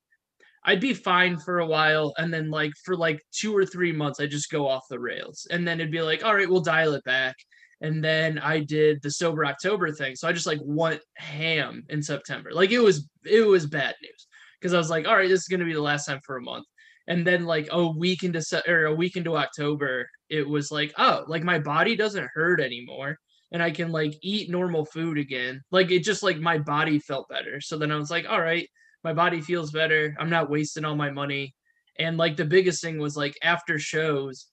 I'd be fine for a while and then like for like two or three months I just go off the rails. And then it'd be like, all right, we'll dial it back. And then I did the sober October thing. So I just like went ham in September. Like it was it was bad news. Because I was like, all right, this is gonna be the last time for a month. And then like a week into or a week into October, it was like, oh, like my body doesn't hurt anymore. And I can like eat normal food again. Like it just like my body felt better. So then I was like, all right, my body feels better. I'm not wasting all my money. And like the biggest thing was like after shows,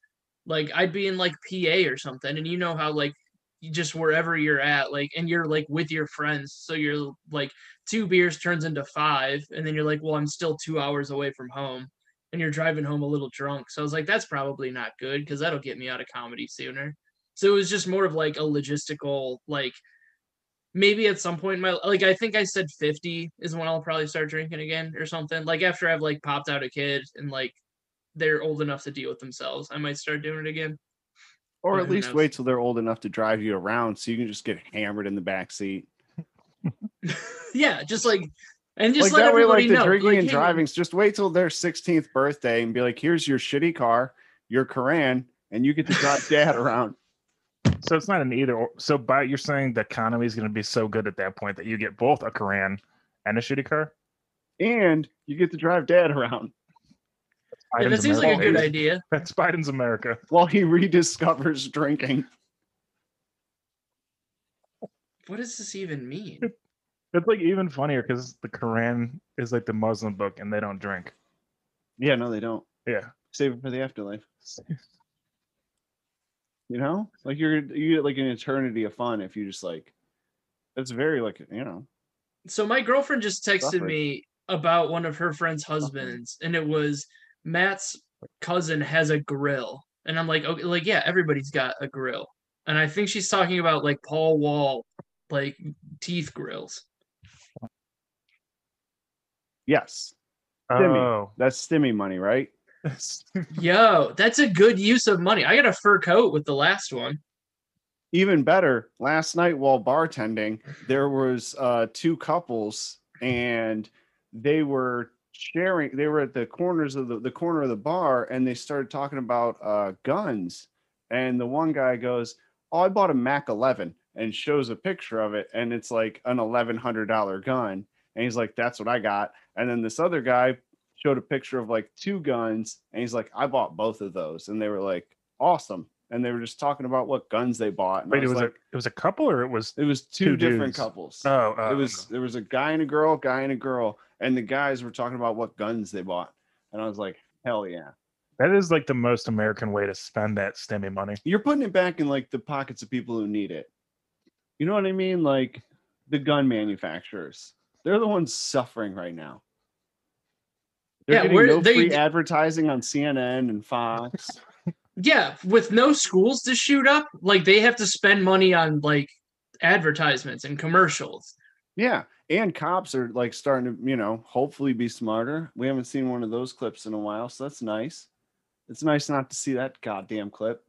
like I'd be in like PA or something, and you know how like you just wherever you're at, like, and you're like with your friends, so you're like two beers turns into five, and then you're like, well, I'm still two hours away from home, and you're driving home a little drunk. So I was like, that's probably not good because that'll get me out of comedy sooner. So it was just more of like a logistical like maybe at some point in my like I think I said 50 is when I'll probably start drinking again or something. Like after I've like popped out a kid and like they're old enough to deal with themselves, I might start doing it again. Or at least knows? wait till they're old enough to drive you around so you can just get hammered in the back seat. yeah, just like and just like let that way, everybody like the know. drinking like, and hey, man, driving, just wait till their 16th birthday and be like, here's your shitty car, your Koran, and you get to drive dad around. So it's not an either. Or. So by you're saying the economy is going to be so good at that point that you get both a Koran and a shitty car. And you get to drive dad around yeah, that Biden's seems like a good idea. That's Biden's America. while he rediscovers drinking. What does this even mean? It's like even funnier because the Quran is like the Muslim book and they don't drink. Yeah, no, they don't. Yeah. Save it for the afterlife. You know, like you're you get like an eternity of fun if you just like. It's very like you know. So my girlfriend just texted Suffer. me about one of her friend's husbands, and it was Matt's cousin has a grill, and I'm like, okay, like yeah, everybody's got a grill, and I think she's talking about like Paul Wall, like teeth grills. Yes, Stimmy. Oh, that's stimmy money, right? Yo, that's a good use of money. I got a fur coat with the last one. Even better, last night while bartending, there was uh two couples and they were sharing they were at the corners of the, the corner of the bar and they started talking about uh guns. And the one guy goes, Oh, I bought a Mac 11 and shows a picture of it, and it's like an eleven hundred dollar gun. And he's like, That's what I got. And then this other guy showed a picture of like two guns, and he's like, I bought both of those. And they were like, Awesome. And they were just talking about what guns they bought. And wait, it was like, a it was a couple or it was it was two, two different dudes. couples. oh, oh it was there was a guy and a girl, guy and a girl, and the guys were talking about what guns they bought. And I was like, hell yeah. that is like the most American way to spend that stimmy money. You're putting it back in like the pockets of people who need it. You know what I mean? Like the gun manufacturers. They're the ones suffering right now. They're Yeah, getting where- no they- free advertising on CNN and Fox. Yeah, with no schools to shoot up, like they have to spend money on like advertisements and commercials. Yeah, and cops are like starting to, you know, hopefully be smarter. We haven't seen one of those clips in a while, so that's nice. It's nice not to see that goddamn clip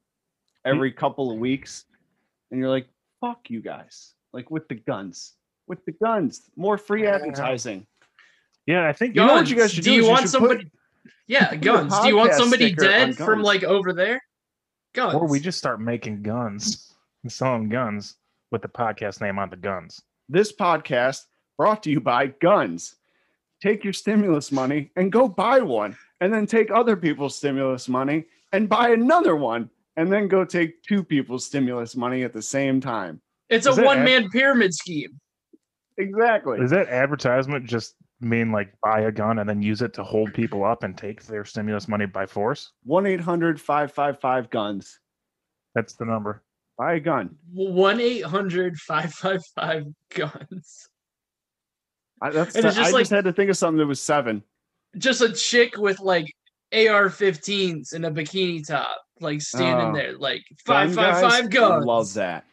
every couple of weeks, and you're like, "Fuck you guys!" Like with the guns, with the guns, more free advertising. Yeah, I think You know what you guys should do do you is you want put- somebody? yeah, guns. Do you want somebody dead from like over there? Guns. or we just start making guns and selling guns with the podcast name on the guns. This podcast brought to you by Guns. Take your stimulus money and go buy one, and then take other people's stimulus money and buy another one, and then go take two people's stimulus money at the same time. it's a Is that one man pyramid scheme. Exactly. Is that advertisement just mean like buy a gun and then use it to hold people up and take their stimulus money by force? 1 800 555 Guns. That's the number. Buy a gun. 1 800 555 guns. I, that's And it's I just just had to think of something that was seven. Just a chick with like AR 15s and a bikini top, like standing Oh. there, like Gun 555 guys guns. Love that.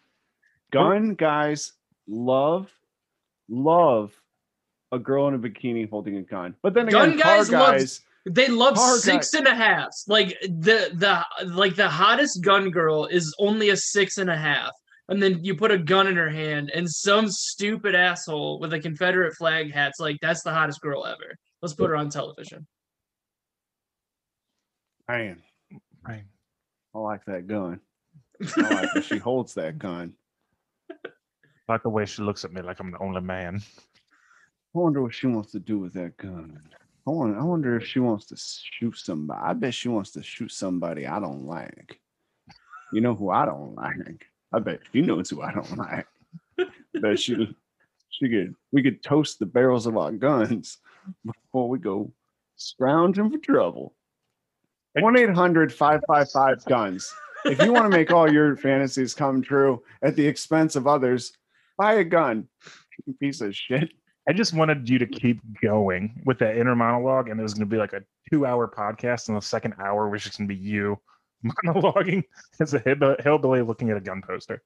Gun guys love, love a girl in a bikini holding a gun. But then Gun again, car guys guys, They love Car six guy- and a halves. Like the the like the hottest gun girl is only a six and a half. And then you put a gun in her hand, and some stupid asshole with a Confederate flag hat's like, "That's the hottest girl ever." Let's put her on television. man, Right. I like that gun. I like that she holds that gun. Like the way she looks at me like I'm the only man. I wonder what she wants to do with that gun. I wonder, I wonder if she wants to shoot somebody. I bet she wants to shoot somebody I don't like. You know who I don't like? I bet she knows who I don't like. bet she she could we could toast the barrels of our guns before we go scrounging for trouble. 1-800-555 guns. If you want to make all your fantasies come true at the expense of others, buy a gun. Piece of shit. I just wanted you to keep going with that inner monologue, and it was going to be like a two-hour podcast, and the second hour was just going to be you monologuing as a hillbilly looking at a gun poster.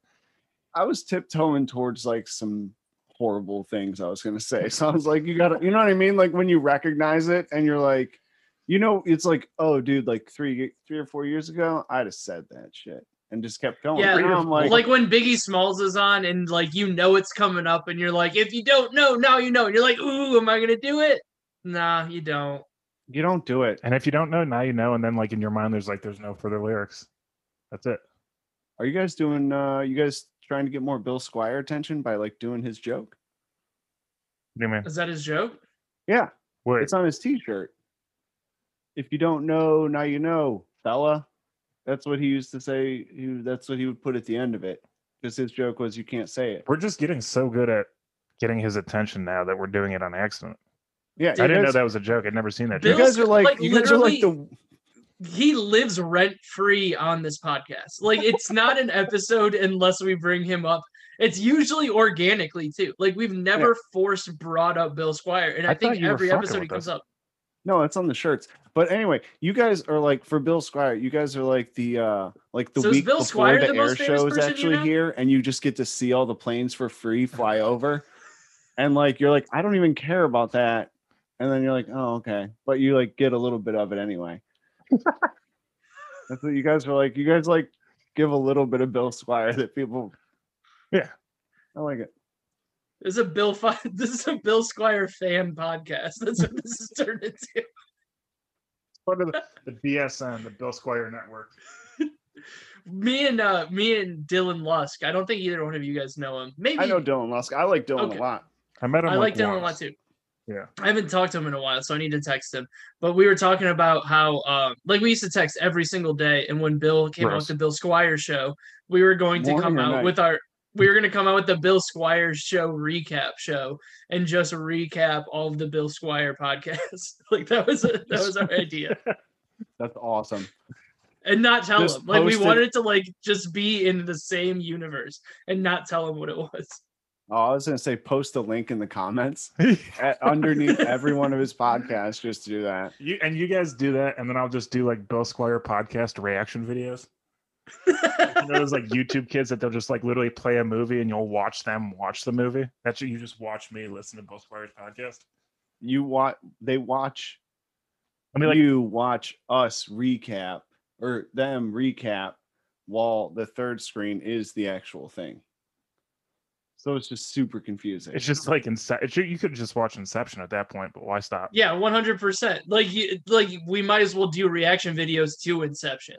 I was tiptoeing towards like some horrible things I was gonna say. So I was like, you gotta, you know what I mean? Like when you recognize it and you're like, you know, it's like, oh, dude, like three, three or four years ago, I'd have said that shit and just kept going. Yeah, Now I'm like, like when Biggie Smalls is on, and like you know it's coming up, and you're like, if you don't know, now you know. And you're like, ooh, am I gonna do it? Nah, you don't. you don't do it. And if you don't know, now you know. And then, like in your mind, there's like there's no further lyrics. That's it. Are you guys doing? uh You guys trying to get more Bill Squire attention by like doing his joke? What do? Is that his joke? Yeah, Wait, it's on his T-shirt. If you don't know, now you know, fella. That's what he used to say. He, that's what he would put at the end of it. Because his joke was, "You can't say it." we're just getting so good at getting his attention now that we're doing it on accident. Yeah, I didn't know that was a joke. I'd never seen that You joke. Bill- guys are like, like, you guys are like the he lives rent free on this podcast. Like it's not an episode unless we bring him up. It's usually organically too. Like we've never forced brought up Bill Squire, and I, I think every episode he with comes us. up. No, it's on the shirts. But anyway, you guys are like for Bill Squire. You guys are like the uh like the So week before Squire the, the air show is person you actually know? here, and you just get to see all the planes for free fly over, and like you're like, I don't even care about that, and then you're like, oh okay, but you like get a little bit of it anyway. That's what you guys are like. You guys like give a little bit of Bill Squire that people. Yeah. I like it. This is a Bill. Fi- this is a Bill Squire fan podcast. That's what this has turned into. Part of the, the BSN, the Bill Squire Network. Me and uh, me and Dylan Lusk. I don't think either one of you guys know him. Maybe I know Dylan Lusk. I like Dylan Okay. a lot. I met him. I like Dylan a lot too. Yeah. I haven't talked to him in a while, so I need to text him. But we were talking about how, um, like, we used to text every single day, and when Bill came out Gross. with the Bill Squire show, we were going to Morning come out night? with our. We were going to come out with the Bill Squire show recap show and just recap all of the Bill Squire podcasts. like that was a, that was our idea, That's awesome. and not tell Just him. Like we wanted it to like just be in the same universe and not tell him what it was. Oh, I was gonna say post a link in the comments at, underneath every one of his podcasts. Just to do that. You and you guys do that, and then I'll just do like Bill Squire podcast reaction videos. You know those like YouTube kids that they'll just like literally play a movie and you'll watch them watch the movie. That's you just watch me listen to Bill Squire's podcast. You watch. They watch. I mean, like you watch us recap or them recap while the third screen is the actual thing. So it's just super confusing. it's just like Inception. You could just watch Inception at that point, but why stop? Yeah, one hundred percent. Like, you, like we might as well do reaction videos to Inception.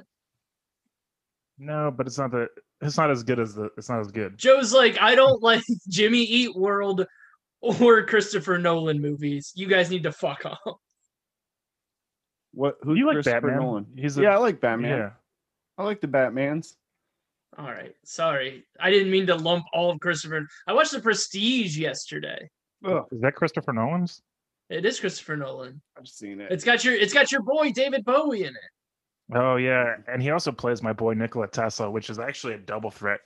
No, but it's not the. It's not as good as the. It's not as good. Joe's like, I don't like Jimmy Eat World or Christopher Nolan movies. You guys need to fuck off. what? Who You like Christopher Batman? Nolan? He's a, yeah, I like Batman. yeah. I like the Batmans. All right, sorry, I didn't mean to lump all of Christopher. I watched The Prestige yesterday. Ugh, Is that Christopher Nolan's? It is Christopher Nolan. I've seen it. It's got your it's got your boy David Bowie in it. Oh yeah, and he also plays my boy Nikola Tesla, which is actually a double threat.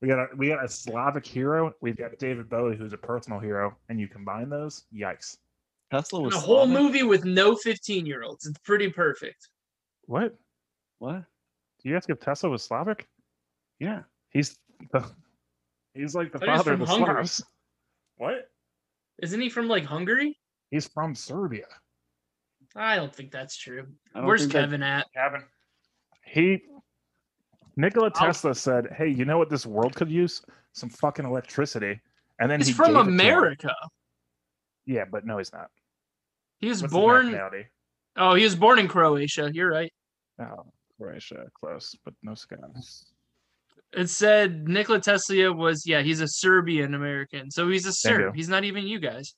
We got a we got a Slavic hero. We've got David Bowie, who's a personal hero, and you combine those, yikes! Tesla was a whole Slavic? movie with no 15 year olds. It's pretty perfect. What? What? Do you ask if Tesla was Slavic? Yeah. He's the, he's like the oh, Thought father of the Hungary. Slavs. What? Isn't he from like Hungary? He's from Serbia. I don't think that's true. Where's think that- Kevin at? Kevin. He Nikola I'll- Tesla said, "Hey, you know what this world could use? Some fucking electricity." And then He's he from gave it to him. America. Yeah, but no, he's not. He was What's born. Oh, he was born in Croatia. You're right. Oh, Croatia, close, but no sky. It said Nikola Tesla was yeah, he's a Serbian American. So he's a Serb. He's not even you guys.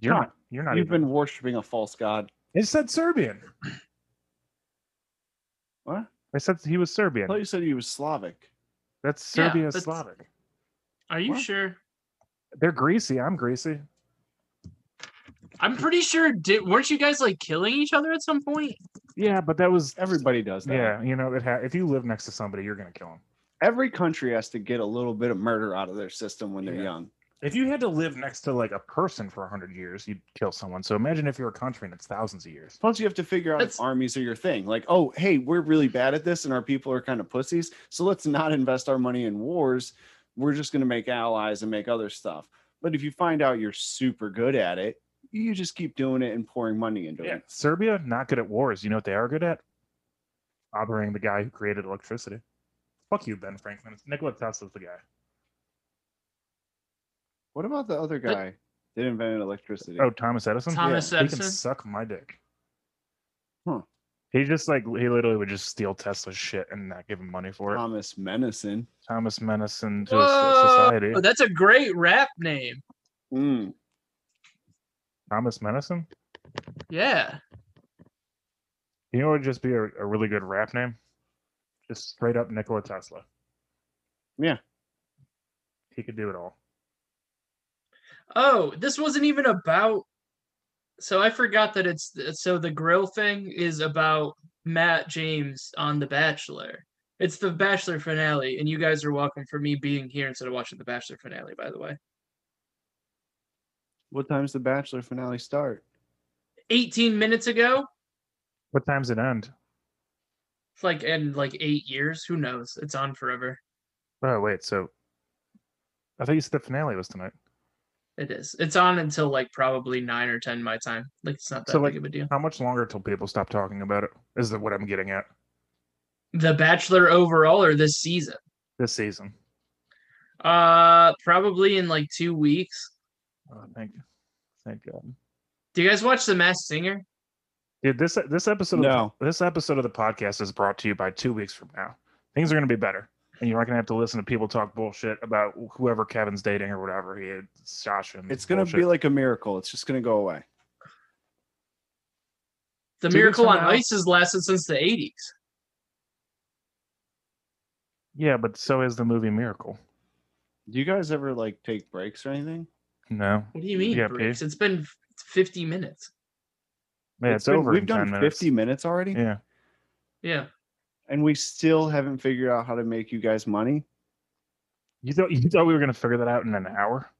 You're not. You're not. You've even, been worshiping a false god. It said Serbian. What? I said he was I Serbian. thought you said he was Slavic. That's Yeah, Serbia that's- Slavic. Are you What? sure? They're greasy. I'm greasy. I'm pretty sure did weren't you guys like killing each other at some point? Yeah, but that was Everybody does that. yeah. You know, it ha- if you live next to somebody, you're gonna kill them. Every country has to get a little bit of murder out of their system when they're Yeah. young. If you had to live next to like a person for hundred years, you'd kill someone. So imagine if you're a country and it's thousands of years. Plus, you have to figure out That's- if armies are your thing. Like, oh, hey, we're really bad at this, and our people are kind of pussies. So let's not invest our money in wars. We're just going to make allies and make other stuff. But if you find out you're super good at it, you just keep doing it and pouring money into Yeah, it. Serbia not good at wars. You know what they are good at? Bothering the guy who created electricity. Fuck you, Ben Franklin. It's Nikola Tesla's the guy. What about the other guy that invented electricity? Oh, Thomas Edison. Thomas He can Edison. suck my dick. Huh. He just like he literally would just steal Tesla's shit and not give him money for it. Thomas Menison. Thomas Medicine to Whoa, society. that's a great rap name. Mm. Thomas Medicine. Yeah. You know what would just be a, a really good rap name? Just straight up Nikola Tesla. Yeah. He could do it all. Oh, this wasn't even about. So I forgot that it's so the grill thing is about Matt James on The Bachelor. It's the Bachelor finale, and you guys are welcome for me being here instead of watching the Bachelor finale. By the way, What time's the Bachelor finale start? 18 minutes ago, What time's it end? it's like in like eight years. Who knows? It's on forever. Oh wait, so I thought you said the finale was tonight. It is. It's on until like probably nine or ten my time. Like it's not that So, big like, of a deal. How much longer till people stop talking about it? Is that what I'm getting at The Bachelor overall or this season? this season? Uh, probably in like two weeks. Oh, thank you. thank God. Do you guys watch The Masked Singer? Dude, this this episode No. of this episode of the podcast is brought to you by two weeks from now. Things are gonna be better. And you're not gonna have to listen to people talk bullshit about whoever Kevin's dating or whatever he is, Sasha. and It's going to bullshit. be like a miracle. It's just going to go away. The Two Miracle on now- Ice has lasted since the 80s. Yeah, but so is the movie Miracle. Do you guys ever like take breaks or anything? No. What do you mean, Yeah, breaks? P. It's been 50 minutes. Yeah, it's, been- over. We've in done 10 minutes. 50 minutes already, Yeah. Yeah. And we still haven't figured out how to make you guys money. You thought you thought we were gonna figure that out in an hour?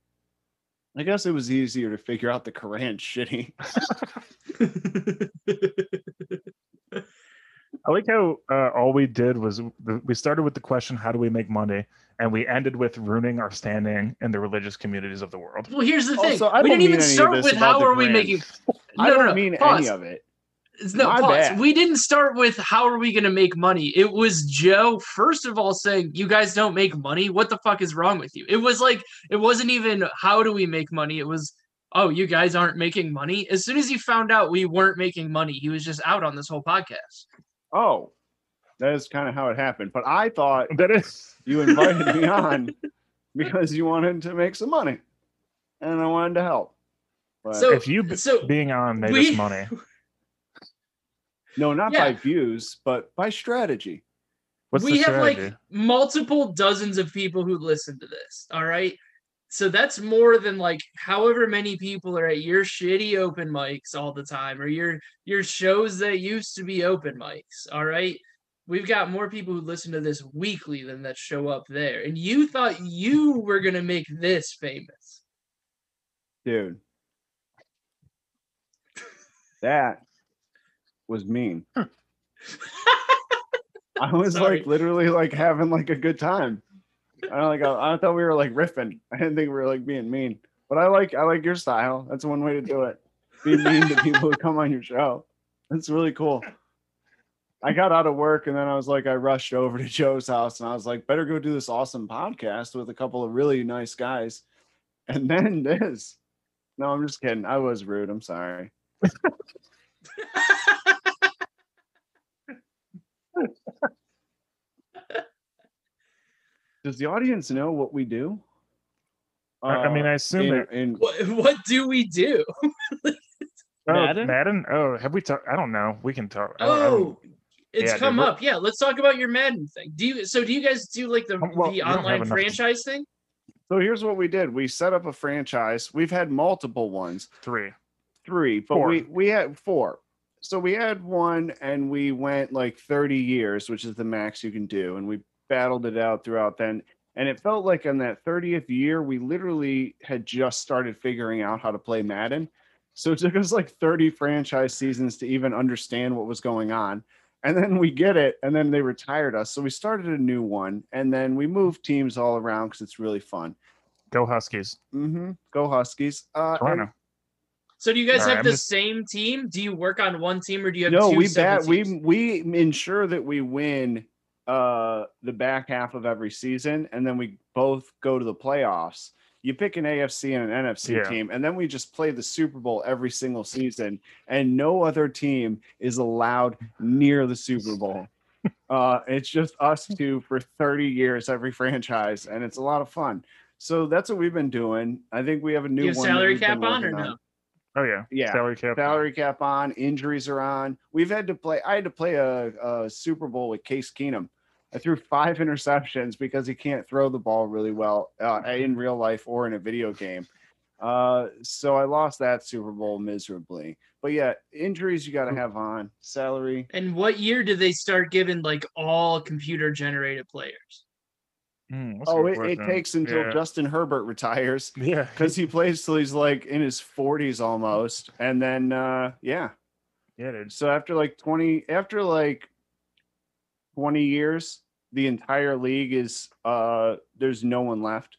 I guess it was easier to figure out the Quran shitty. I like how uh, all we did was we started with the question, "How do we make money?" and we ended with ruining our standing in the religious communities of the world. well, here's the thing. Also, I we didn't even mean any of start with how the are we making. No, I don't no, no, mean pause. any of it. No, My pause. bad. We didn't start with how are we going to make money. It was Joe, first of all, saying, You guys don't make money. What the fuck is wrong with you? It was like, it wasn't even how do we make money. It was, Oh, you guys aren't making money. As soon as he found out we weren't making money, he was just out on this whole podcast. Oh, that is kind of how it happened. But I thought That is you invited me on because you wanted to make some money, and I wanted to help. But So- if you b- So, being on made we- us money. No, not by views, but by strategy. What's we the have strategy? like multiple dozens of people who listen to this. All right. So that's more than like however many people are at your shitty open mics all the time or your your shows that used to be open mics. All right. We've got more people who listen to this weekly than that show up there. And you thought you were gonna make this famous. Dude. That was mean. I was Sorry. like literally like having like a good time. I like I, I thought we were like riffing. I didn't think we were like being mean. But I like I like your style. That's one way to do it. Be mean to people who come on your show. That's really cool. I got out of work and then I was like, I rushed over to Joe's house and I was like, better go do this awesome podcast with a couple of really nice guys. And then this. No, I'm just kidding. I was rude. I'm sorry. Does the audience know what we do? I, I mean, I assume in, that in what, what do we do? oh, Madden? Madden. Oh, have we talked? I don't know. We can talk. I don't- I don't- Oh, it's Yeah, dude, come we're- up. Yeah, let's talk about your Madden thing. Do you so do you guys do like the, Um, well, we the don't have online enough- franchise thing? so here's what we did. We set up a franchise. We've had multiple ones. three. three, but Four. we we had four. So we had one, and we went like 30 years, which is the max you can do, and we battled it out throughout then. And it felt like on that 30th year, we literally had just started figuring out how to play Madden. So it took us like 30 franchise seasons to even understand what was going on. And then we get it, and then they retired us. So we started a new one, and then we moved teams all around because it's really fun. Go Huskies. Mm-hmm. Go Huskies! Uh, Toronto. So do you guys All right, have I'm the just- same team? Do you work on one team or do you have no two we separate bat we teams? we ensure that we win uh the back half of every season and then we both go to the playoffs you pick an afc and an nfc Yeah. team and then we just play the super bowl every single season and no other team is allowed near the super bowl uh it's just us two for 30 years every franchise and it's a lot of fun so that's what we've been doing i think we have a new you have one salary cap on or working no? Oh yeah. Yeah. Salary cap. salary cap on, injuries are on. We've had to play. I had to play a, a Super Bowl with Case Keenum. I threw five interceptions because he can't throw the ball really well uh, in real life or in a video game. Uh, so I lost that Super Bowl miserably. But yeah, injuries you got to have on. Salary. And what year did they start giving like all computer generated players? A Oh, it, it takes until yeah. Justin Herbert retires Yeah. because he plays till he's like in his 40s almost. And then, uh, yeah, Yeah, dude. So after like 20 after like 20 years, the entire league is uh there's no one left.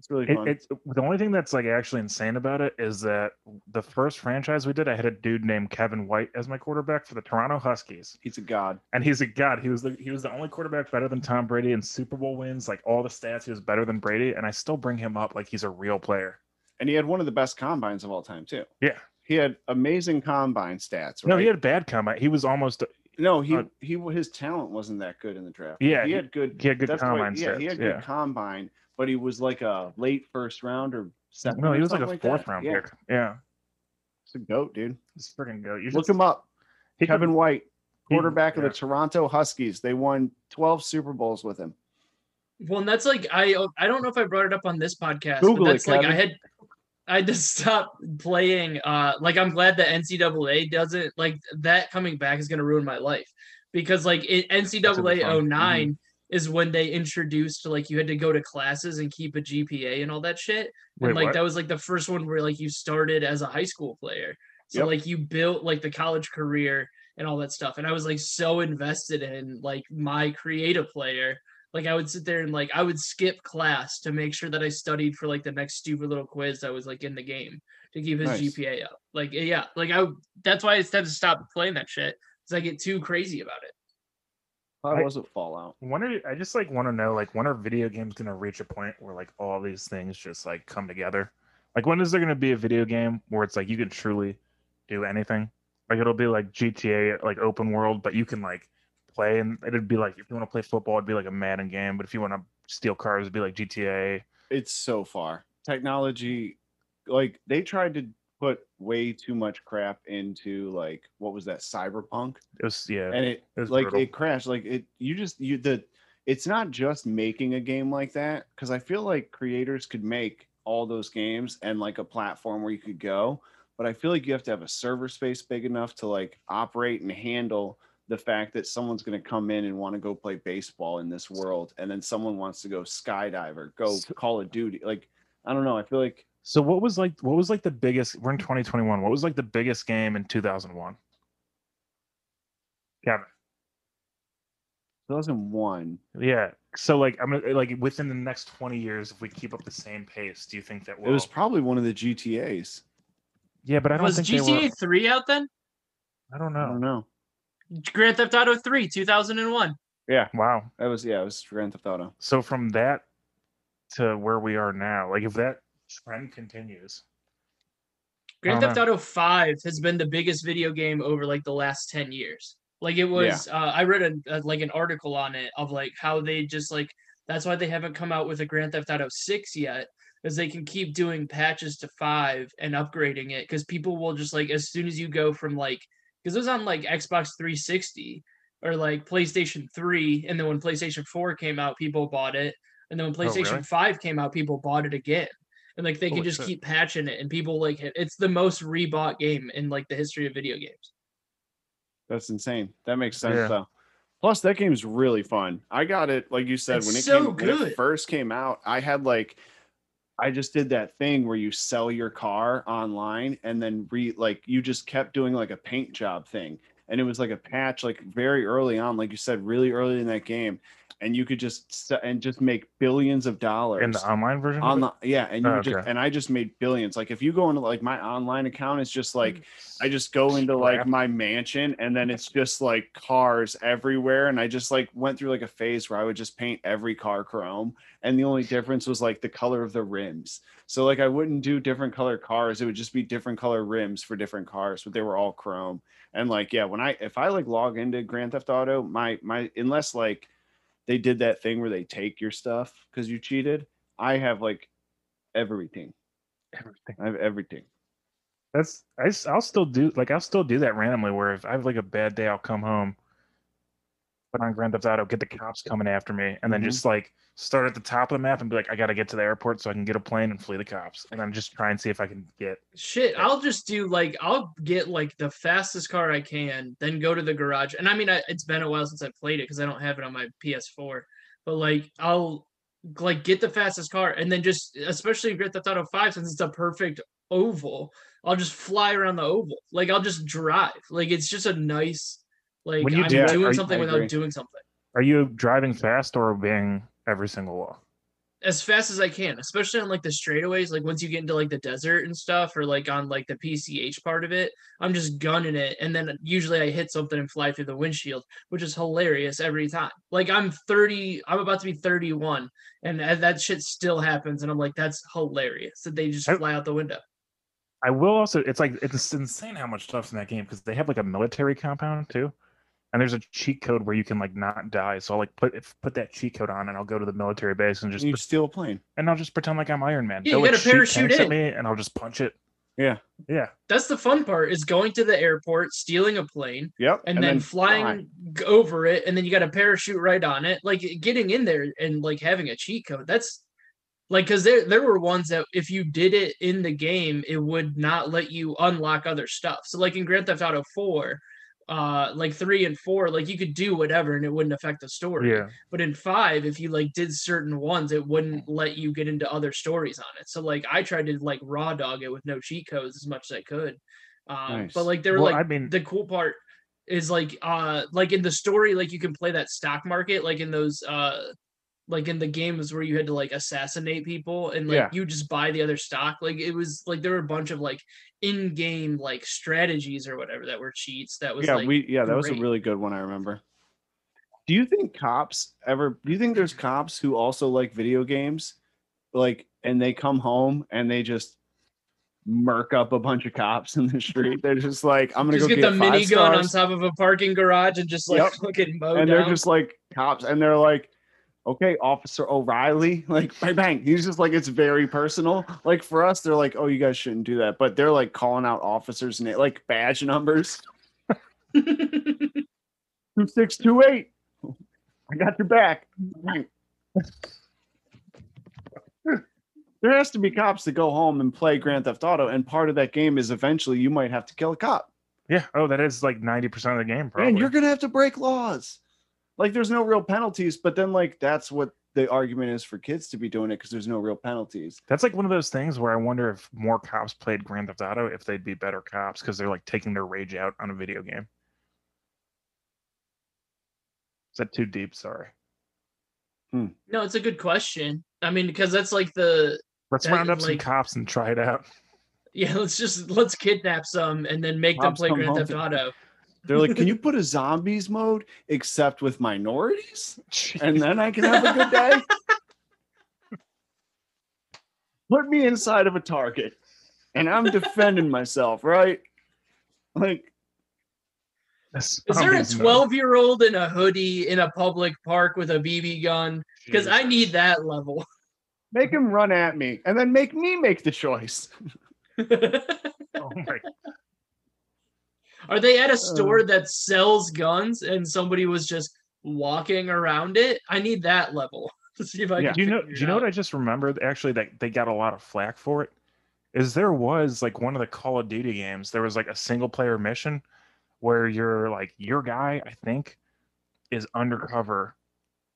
It's really It, fun. it's the only thing that's like actually insane about it is that the first franchise we did, I had a dude named Kevin White as my quarterback for the Toronto Huskies, He's a god. and he's a god. He was the he was the only quarterback better than Tom Brady in Super Bowl wins, like all the stats. He was better than Brady, and I still bring him up like he's a real player. And he had one of the best combines of all time too. Yeah. He had amazing combine stats. No, he had bad combine. He was almost no, he uh, he his talent wasn't that good in the draft. Yeah, he he- had good he had good that's why- combine yeah, he had good yeah. combine, but he was like a late first round or seventh. No, he was like a like fourth that. round yeah. pick. Yeah, it's a goat, dude. It's freaking goat. You Look him up. He Kevin could, White, quarterback he, yeah. of the Toronto Huskies. They won twelve Super Bowls with him. Well, and that's like I I don't know if I brought it up on this podcast. Google but that's it, like Kevin. I had I just stopped playing. Uh, like I'm glad that NCAA doesn't like that coming back is gonna ruin my life because like it, NCAA mm-hmm. 9 is when they introduced like you had to go to classes and keep a GPA and all that shit. Wait, and like what? that was like the first one where like you started as a high school player. So Yep. like you built like the college career and all that stuff. And I was like so invested in like my creative player. Like I would sit there and like I would skip class to make sure that I studied for like the next stupid little quiz that was like in the game to keep his Nice. GPA up. Like yeah, like I that's why it's time to stop playing that shit. Because I get too crazy about it. How I- was it Fallout? When are I just like want to know like when are video games gonna reach a point where like all these things just like come together? Like when is there gonna be a video game where it's like you can truly do anything? Like it'll be like GTA like open world, but you can like play and it'd be like if you want to play football, it'd be like a Madden game, but if you want to steal cars, it'd be like GTA. It's so far. Technology, like they tried to put way too much crap into like what was that cyberpunk It was yeah. and it, It was like brutal. it crashed like it you just you the it's not just making a game like that because i feel like creators could make all those games and like a platform where you could go but i feel like you have to have a server space big enough to like operate and handle the fact that someone's going to come in and want to go play baseball in this world and then someone wants to go skydive or go call of duty like i don't know i feel like So what was like what was like the biggest we're in 2021. What was like the biggest game in 2001? Kevin. 2001 Yeah. So like I'm gonna- like within the next 20 years, if we keep up the same pace, do you think that it will was probably one of the gtas Yeah, but I don't Was think GTA they were 3 out then? I don't know. i don't know Grand Theft Auto 3, 2001. yeah Wow. that was yeah it was grand theft auto So from that to where we are now, like if that trend continues. Grand Theft Auto 5 has been the biggest video game over like the last 10 years. Like it was uh, I read a, a like an article on it of like how they just like that's why they haven't come out with a Grand Theft Auto 6 yet is they can keep doing patches to 5 and upgrading it cuz people will just like as soon as you go from like cuz it was on like Xbox 360 or like PlayStation 3 and then when PlayStation 4 came out people bought it and then when Oh, really? PlayStation 5 came out people bought it again and like they can just shit. keep patching it and people like it. it's the most rebought game in like the history of video games That's insane. That makes sense Yeah. though. Plus, that game's really fun. I got it, like you said, It's when it so came when it first came out. I had like, I just did that thing where you sell your car online and then re like you just kept doing like a paint job thing, and it was like a patch like very early on, like you said, really early in that game, and you could just and just make billions of dollars In the online version? on the yeah, and you Oh, just okay. and I just made billions. Like if you go into like my online account, it's just like I mm. just go into like my mansion and then it's just like cars everywhere. And I just like went through like a phase where I would just paint every car chrome. And the only difference was like the color of the rims. So like I wouldn't do different color cars. It would just be different color rims for different cars, but they were all chrome. And like, yeah, when I if I like log into Grand Theft Auto, my my unless like they did that thing where they take your stuff because you cheated, I have like everything. everything. I have everything. That's I, will still do like I'll still do that randomly. Where if I have like a bad day, I'll come home, put on Grand Theft Auto, get the cops coming after me, and then Mhm. just like start at the top of the map and be like, I gotta get to the airport so I can get a plane and flee the cops, and then just try and see if I can get. shit i'll just do like i'll get like the fastest car i can then go to the garage and i mean I, it's been a while since i played it because i don't have it on my ps4 but like i'll like get the fastest car and then just especially Grand Theft Auto 5 since it's a perfect oval i'll just fly around the oval like i'll just drive like it's just a nice like When you i'm do are doing something without doing something Are you driving fast or obeying every single law? as fast as I can, especially on like the straightaways. Like once you get into like the desert and stuff, or like on like the PCH part of it, I'm just gunning it, and then usually I hit something and fly through the windshield, which is hilarious every time. Like I'm 30, I'm about to be 31, and that that shit still happens, and I'm like, that's hilarious that they just fly out the window. I will also. It's like it's insane how much stuff's in that game because they have like a military compound too, and there's a cheat code where you can like not die. So I'll like put put that cheat code on, and I'll go to the military base and just you steal a plane. and I'll just pretend like I'm Iron Man. Yeah, you Throw a gotta cheat parachute tanks at in. me, and I'll just punch it. Yeah. Yeah, That's the fun part is going to the airport, stealing a plane, Yep. and, then, flying g- over it and then you got a parachute right on it like getting in there and like having a cheat code that's like because there there were ones that if you did it in the game it would not let you unlock other stuff so like in grand theft auto 4 uh like three and four like you could do whatever and it wouldn't affect the story Yeah. but in five if you like did certain ones it wouldn't let you get into other stories on it so like i tried to like raw dog it with no cheat codes as much as i could um Nice. but like they were Well, like I mean, the cool part is like uh like in the story like you can play that stock market like in those uh like in the games where you had to like assassinate people and like Yeah. you just buy the other stock like it was like there were a bunch of like in-game like strategies or whatever that were cheats that was yeah, like we yeah, that was a really good one. I remember. Do you think cops ever? Do you think there's cops who also like video games, like, and they come home and they just murk up a bunch of cops in the street? They're just like, I'm gonna just go get, get, the minigun on top of a parking garage and just like Yep. fucking mow and down. they're just like cops, and they're like. Okay, Officer O'Reilly, like bang bang. He's just like it's very personal. Like for us, they're like, oh, you guys shouldn't do that, but they're like calling out officers and like badge numbers. two six two eight. I got your back. There has to be cops that go home and play Grand Theft Auto, and part of that game is eventually you might have to kill a cop, yeah. Oh, that is like ninety percent of the game. Probably. and you're gonna have to break laws. Like there's no real penalties, but then like that's what the argument is for kids to be doing it because there's no real penalties. That's like one of those things where I wonder if more cops played Grand Theft Auto, if they'd be better cops because they're like taking their rage out on a video game. Is that too deep? Sorry. Hmm. no, it's a good question. I mean, because that's like the Let's That- round up some cops and try it out. yeah. Let's just let's kidnap some and then make them play Grand home Theft to- Auto. They're like, can you put a zombies mode except with minorities, and then I can have a good day? Put me inside of a target, and I'm defending myself, right? Like, Is there a 12 year old in a hoodie in a public park with a BB gun? Because I need that level. make him run at me, and then make me make the choice. Oh my Are they Uh. at a store that sells guns and somebody was just walking around it? I need that level to see if I Yeah. can. Do you know? Do it you know what. I just remembered? Actually, that they got a lot of flack for it. Is there was like one of the Call of Duty games. There was like a single player mission where you're like your guy, I think, is undercover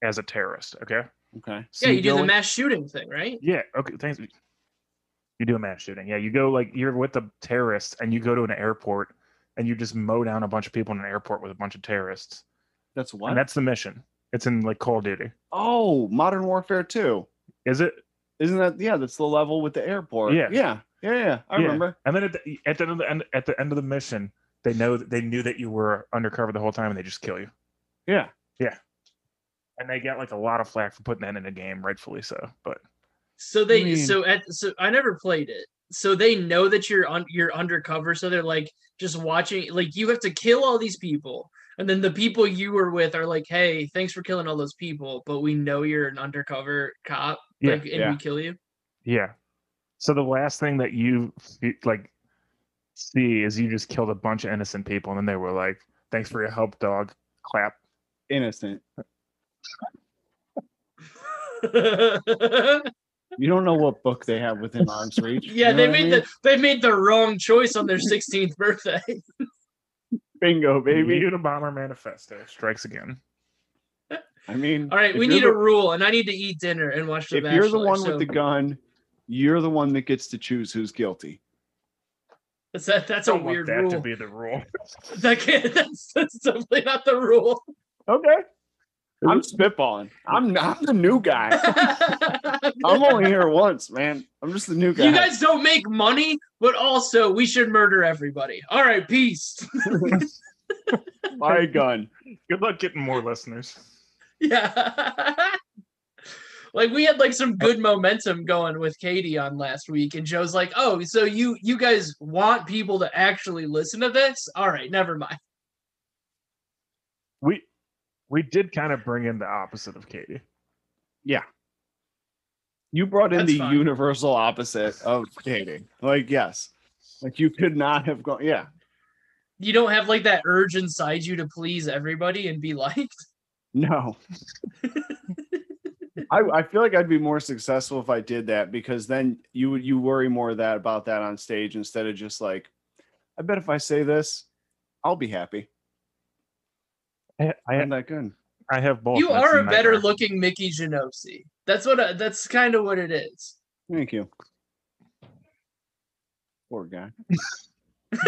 as a terrorist. Okay. Okay. So Yeah, you do the in- mass shooting thing, right? Yeah. Okay. Thanks. You do a mass shooting. Yeah. You go like you're with the terrorists and you go to an airport and you just mow down a bunch of people in an airport with a bunch of terrorists. That's what. And that's the mission. It's in like Call of Duty. oh, Modern Warfare 2. Is it? Isn't that? Yeah, that's the level with the airport. Yeah. Yeah. Yeah. Yeah. I Yeah. remember. And then at the, at the end of the end at the end of the mission, they know that they knew that you were undercover the whole time and they just kill you. Yeah. Yeah. And they get like a lot of flack for putting that in a game, rightfully so. But So they mean- so at so I never played it. So they know that you're un, you're undercover. So they're like just watching. Like you have to kill all these people, and then the people you were with are like, "Hey, thanks for killing all those people, but we know you're an undercover cop. Yeah, like, and yeah. we kill you." yeah. So the last thing that you fe- like see is you just killed a bunch of innocent people, and then they were like, "Thanks for your help, dog." Clap. Innocent. yeah, You don't know what book they have within arm's reach. you know they what I made mean? the they made the wrong choice on their 16th birthday. bingo, Baby, mm-hmm. baby. Unabomber Manifesto strikes again. I mean, All right, we need the- a rule, and I need to eat dinner and watch The If you're the one so with the gun, you're the one that gets to choose who's guilty. that's that, that's a Don't want weird that rule. to be the rule. That can't, that's, that's definitely not the rule. Okay. I'm spitballing. I'm not I'm the new guy. I'm only here once, man. I'm just the new guy. you guys don't make money, but also we should murder everybody. All right, peace. buy a gun. Good luck getting more listeners. yeah. like we had like some good momentum going with Katie on last week, and Joe's like, "Oh, so you you guys want people to actually listen to this? All right, never mind." We we did kind of bring in the opposite of Katie. Yeah. You brought in That's the fine. universal opposite of dating. Like, yes. Like you could not have gone. Yeah. You don't have like that urge inside you to please everybody and be liked. No. I, I feel like I'd be more successful if I did that because then you would you worry more that about that on stage instead of just like, I bet if I say this, I'll be happy. I, I, Isn't that good? I have both. You and are a better nightmare. looking Mickey Genosi. That's what. I, that's kind of what it is. Thank you. Poor guy.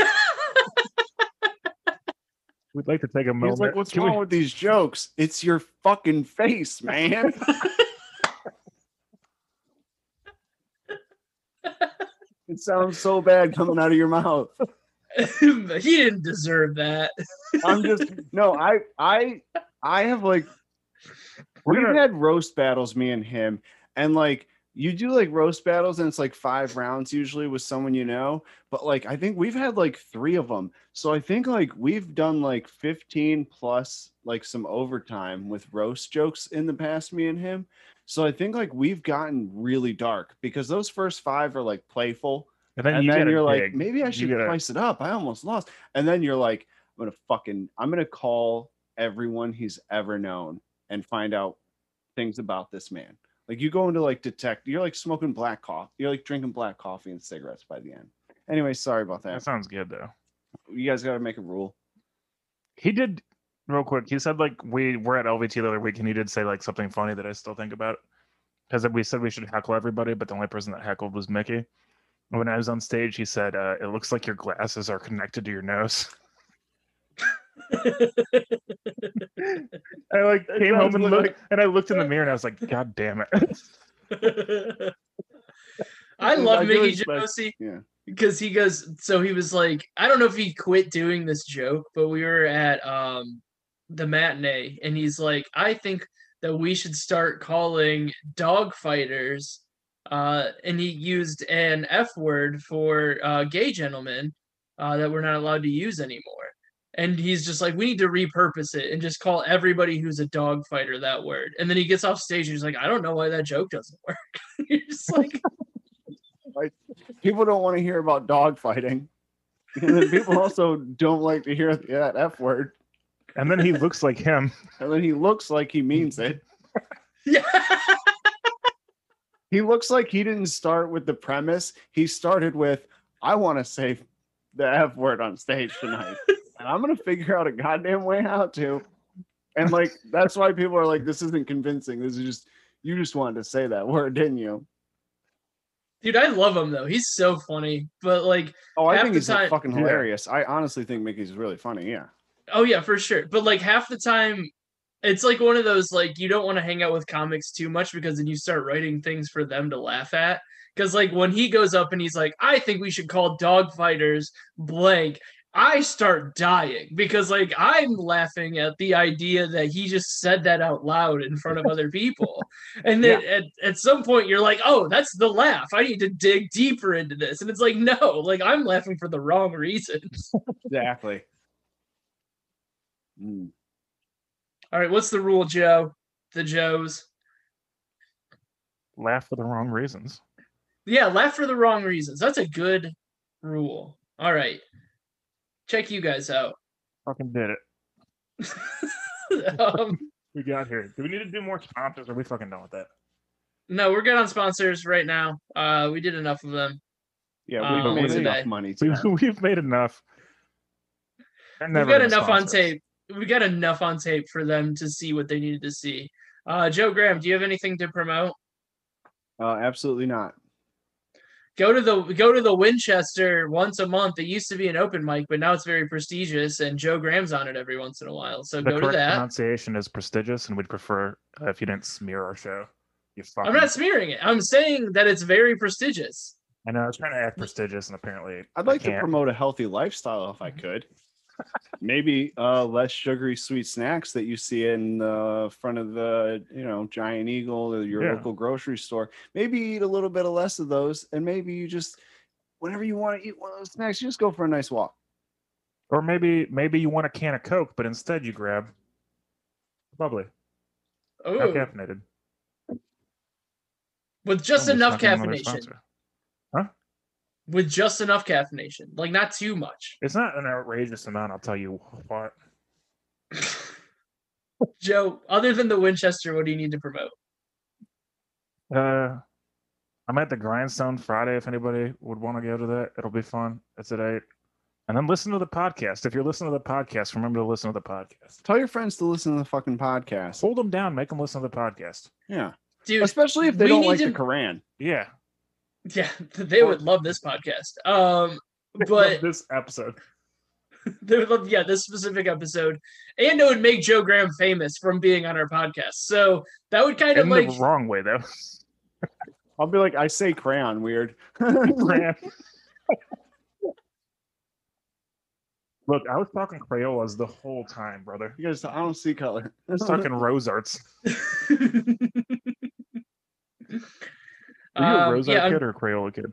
We'd like to take a moment. He's like, "What's Can wrong we- with these jokes? It's your fucking face, man." it sounds so bad coming out of your mouth. he didn't deserve that. I'm just no. I I I have like We're we've gonna- had roast battles, me and him, and like you do like roast battles, and it's like five rounds usually with someone you know. But like I think we've had like three of them, so I think like we've done like 15 plus like some overtime with roast jokes in the past, me and him. So I think like we've gotten really dark because those first five are like playful, and then, and you then you're like, gig. maybe I should spice it up. I almost lost. And then you're like, I'm gonna fucking, I'm gonna call everyone he's ever known and find out things about this man. Like you go into like detect, you're like smoking black coffee, you're like drinking black coffee and cigarettes by the end. Anyway, sorry about That that. sounds good though. You guys got to make a rule. He did real quick. He said like we were at LVT the other week, and he did say like something funny that I still think about. Because we said we should heckle everybody, but the only person that heckled was Mickey. And When I was on stage, he said, uh, "It looks like your glasses are connected to your nose." I like That came home and looked, like- and I looked in the mirror and I was like, "God damn it!" I love I do Mickey expect- Genosi yeah. because he goes. So he was like, I don't know if he quit doing this joke, but we were at um the matinee, and he's like, I think that we should start calling dog fighters. Uh, and he used an F word for uh, gay gentlemen uh, that we're not allowed to use anymore. And he's just like, we need to repurpose it and just call everybody who's a dog fighter that word. And then he gets off stage and he's like, I don't know why that joke doesn't work. You're just like, People don't want to hear about dog fighting. And then people also don't like to hear that F word. And then he looks like him. And then he looks like he means it. yeah. He looks like he didn't start with the premise. He started with, I want to say the F word on stage tonight. and I'm going to figure out a goddamn way how to. And like, that's why people are like, this isn't convincing. This is just, you just wanted to say that word, didn't you? Dude, I love him though. He's so funny. But like, Oh, I think he's time- fucking Yeah. hilarious. I honestly think Mickey's really funny. Yeah. oh yeah, for sure. But like half the time, it's like one of those like you don't want to hang out with comics too much because then you start writing things for them to laugh at. Because like when he goes up and he's like, I think we should call dog fighters blank. I start dying because like I'm laughing at the idea that he just said that out loud in front of other people. And then at, at some point you're like, oh, that's the laugh. I need to dig deeper into this. And it's like, no, like I'm laughing for the wrong reasons. Exactly. Mm. All right, what's the rule, Joe? The Joes. Laugh for the wrong reasons. Yeah, laugh for the wrong reasons. That's a good rule. All right. Check you guys out. Fucking did it. um, We got here. Do we need to do more sponsors? Or are we fucking done with that? no, we're good on sponsors right now. Uh, we did enough of them. Yeah, Um, we've made today. enough money. We, today. we've made enough. We've got gonna enough on tape. We got enough on tape for them to see what they needed to see. Uh, Joe Graham, do you have anything to promote? Uh, absolutely not. Go to the go to the Winchester once a month. It used to be an open mic, but now it's very prestigious, and Joe Graham's on it every once in a while. So The go to that. pronunciation is prestigious, and we'd prefer uh, if you didn't smear our show. You fucking. I'm not smearing it. I'm saying that it's very prestigious. I know I was trying to act prestigious, and apparently I'd like to promote a healthy lifestyle if I could. Maybe uh, less sugary sweet snacks that you see in the front of the, you know, Giant Eagle or your Yeah. local grocery store. Maybe eat a little bit of less of those, and maybe you just, whenever you want to eat one of those snacks, you just go for a nice walk. Or maybe maybe you want a can of Coke, but instead you grab bubbly, not Oh, caffeinated. with just enough it's not another caffeination. Sponsor. With just enough caffeination, like not too much. It's not an outrageous amount. I'll tell you what. Joe, other than the Winchester, what do you need to promote? Uh, I'm at the Grindstone Friday. If anybody would want to go to that, it'll be fun. It's at eight. And then listen to the podcast. If you're listening to the podcast, remember to listen to the podcast. Tell your friends to listen to the fucking podcast. Hold them down, make them listen to the podcast. Yeah. Dude, Especially if they don't like to- the Quran. Yeah. Yeah, they would love this podcast. Um, but this episode. they would love, yeah, this specific episode, and it would make Joe Graham famous from being on our podcast. So that would kind of In like the wrong way though. I'll be like, I say crayon weird. Crayon. Look, I was talking Crayolas the whole time, brother. you guys, I don't see color. I was talking Rose Arts. Are you a Um, Rose yeah, Art I'm- kid or a Crayola kid?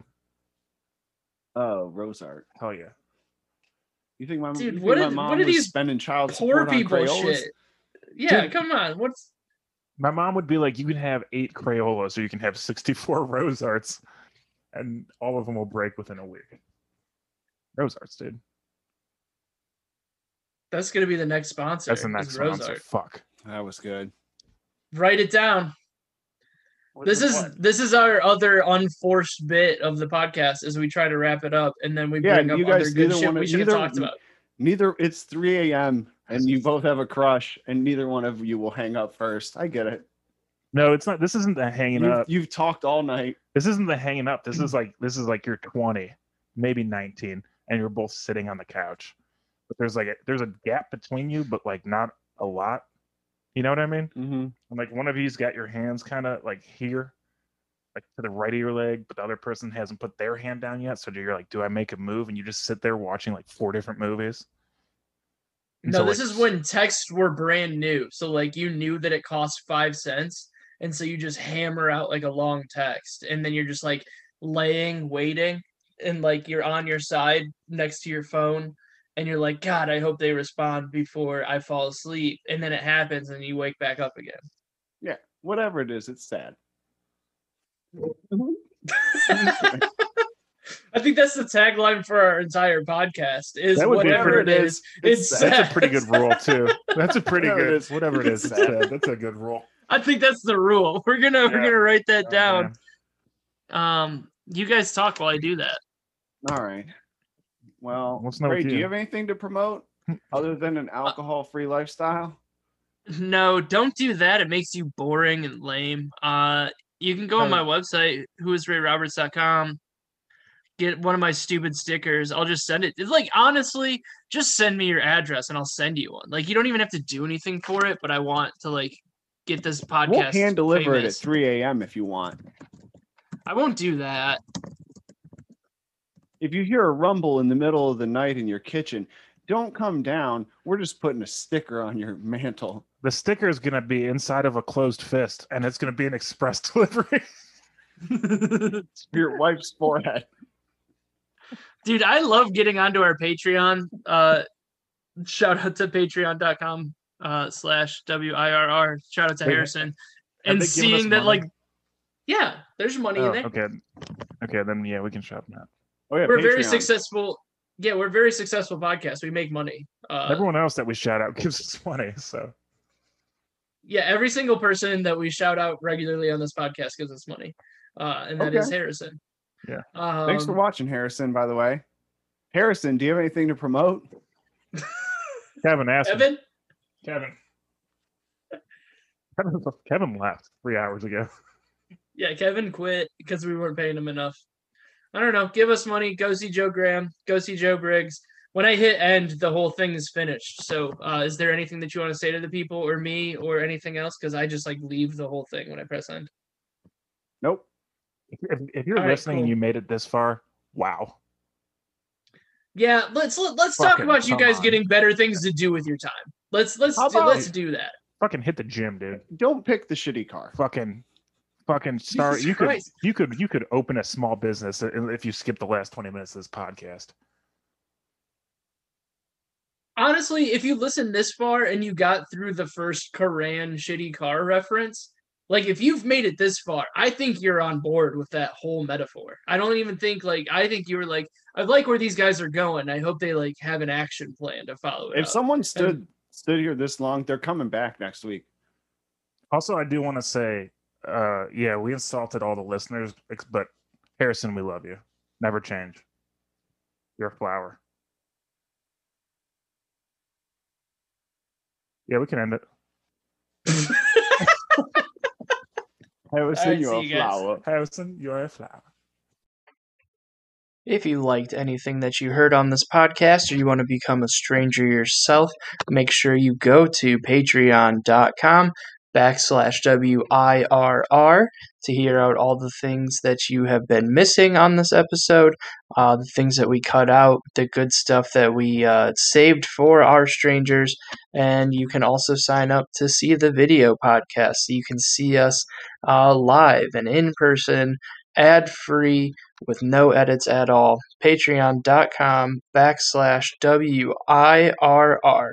oh, rose art. Hell yeah. You think my, you Dude, think what my are- mom what are was these spending child poor support on people Crayolas? shit. Yeah, Dude. come on. What's My mom would be like, you can have eight Crayolas or you can have 64 Rose Arts, and all of them will break within a week. Rose Arts, dude. that's gonna be the next sponsor? That's the is next Rose one. So Art. fuck. That was good. Write it down. This is What? this is our other unforced bit of the podcast as we try to wrap it up, and then we Yeah, bring up you other good neither shit wanna- we should have talked about. Neither it's 3 a.m. and you both have a crush, and neither one of you will hang up first. I get it. No, it's not. This isn't the hanging You've, up. you've talked all night. This isn't the hanging up. This is like this is like you're 20, maybe 19, and you're both sitting on the couch. But there's like a, there's a gap between you, but like not a lot. You know what I mean? Mm-hmm. And like one of you's got your hands kind of like here, like to the right of your leg, but the other person hasn't put their hand down yet. So you're like, do I make a move? And you just sit there watching like four different movies. And No, so, this like, is when texts were brand new, so like you knew that it cost five cents, and so you just hammer out like a long text, and then you're just like laying, waiting, and like you're on your side next to your phone, and you're like, God, I hope they respond before I fall asleep, and then it happens, and you wake back up again. Yeah, whatever it is, it's sad. I think that's the tagline for our entire podcast. Is That would be whatever it is, it's sad. that's a pretty good rule too. That's a pretty Whatever good is, whatever it is. it's It's sad. That's a good rule. I think that's the rule. We're gonna we're gonna write that Oh, down. man. Um, you guys talk while I do that. All right. Well, What's not with Ray, do you you? have anything to promote other than an alcohol-free lifestyle? No, don't do that. It makes you boring and lame. Uh, you can go on my website, whoisrayroberts.com, get one of my stupid stickers. I'll just send it. It's like honestly, just send me your address and I'll send you one. Like you don't even have to do anything for it, but I want to like get this podcast. We'll hand deliver it at 3 a.m. if you want. I won't do that. If you hear a rumble in the middle of the night in your kitchen, don't come down. We're just putting a sticker on your mantle. The sticker is gonna be inside of a closed fist, and it's gonna be an express delivery. Your wife's forehead. Dude, I love getting onto our Patreon. Uh, shout out to patreon.com uh, slash WIRR. Shout out to Wait, Harrison. And they given us seeing that, money? like, yeah, there's money Oh, in there. okay, okay, then yeah, we can shop now. Oh yeah, we're very successful. Yeah, we're a very successful podcast. We make money. Uh, Everyone else that we shout out gives us money, so yeah, every single person that we shout out regularly on this podcast gives us money. Uh, and that is Okay. Harrison. Yeah. Um, Thanks for watching, Harrison. By the way, Harrison, do you have anything to promote? Kevin asked me- Evan. Kevin. Kevin, Kevin left three hours ago. Yeah, Kevin quit because we weren't paying him enough. I don't know. Give us money. Go see Joe Graham. Go see Joe Briggs. When I hit end, the whole thing is finished. So, uh, is there anything that you want to say to the people, or me, or anything else? Because I just like leave the whole thing when I press end. Nope. If, if, if you're All right, listening and cool. you made it this far, wow. Yeah, let's let, let's talk about you guys on. getting better things to do with your time. Let's let's do, let's do that. Fucking hit the gym, dude. Don't pick the shitty car. Fucking, fucking start. Jesus You could, Christ. you could, you could open a small business if you skip the last twenty minutes of this podcast. honestly, if you listen this far and you got through the first Koran shitty car reference, like if you've made it this far, I think you're on board with that whole metaphor. I don't even think like I think you were like, I like where these guys are going. I hope they like have an action plan to follow it. If up. someone stood stood here this long, they're coming back next week. Also, I do want to say, uh, yeah, we insulted all the listeners, but Harrison, we love you. Never change. You're a flower. Yeah, we can end it. Harrison, you're a you flower. Harrison, you're a flower. If you liked anything that you heard on this podcast or you want to become a stranger yourself, make sure you go to patreon.com backslash W-I-R-R to hear out all the things that you have been missing on this episode, uh, the things that we cut out, the good stuff that we uh, saved for our strangers, and you can also sign up to see the video podcast so you can see us uh, live and in person, ad-free, with no edits at all. Patreon.com backslash W I R R.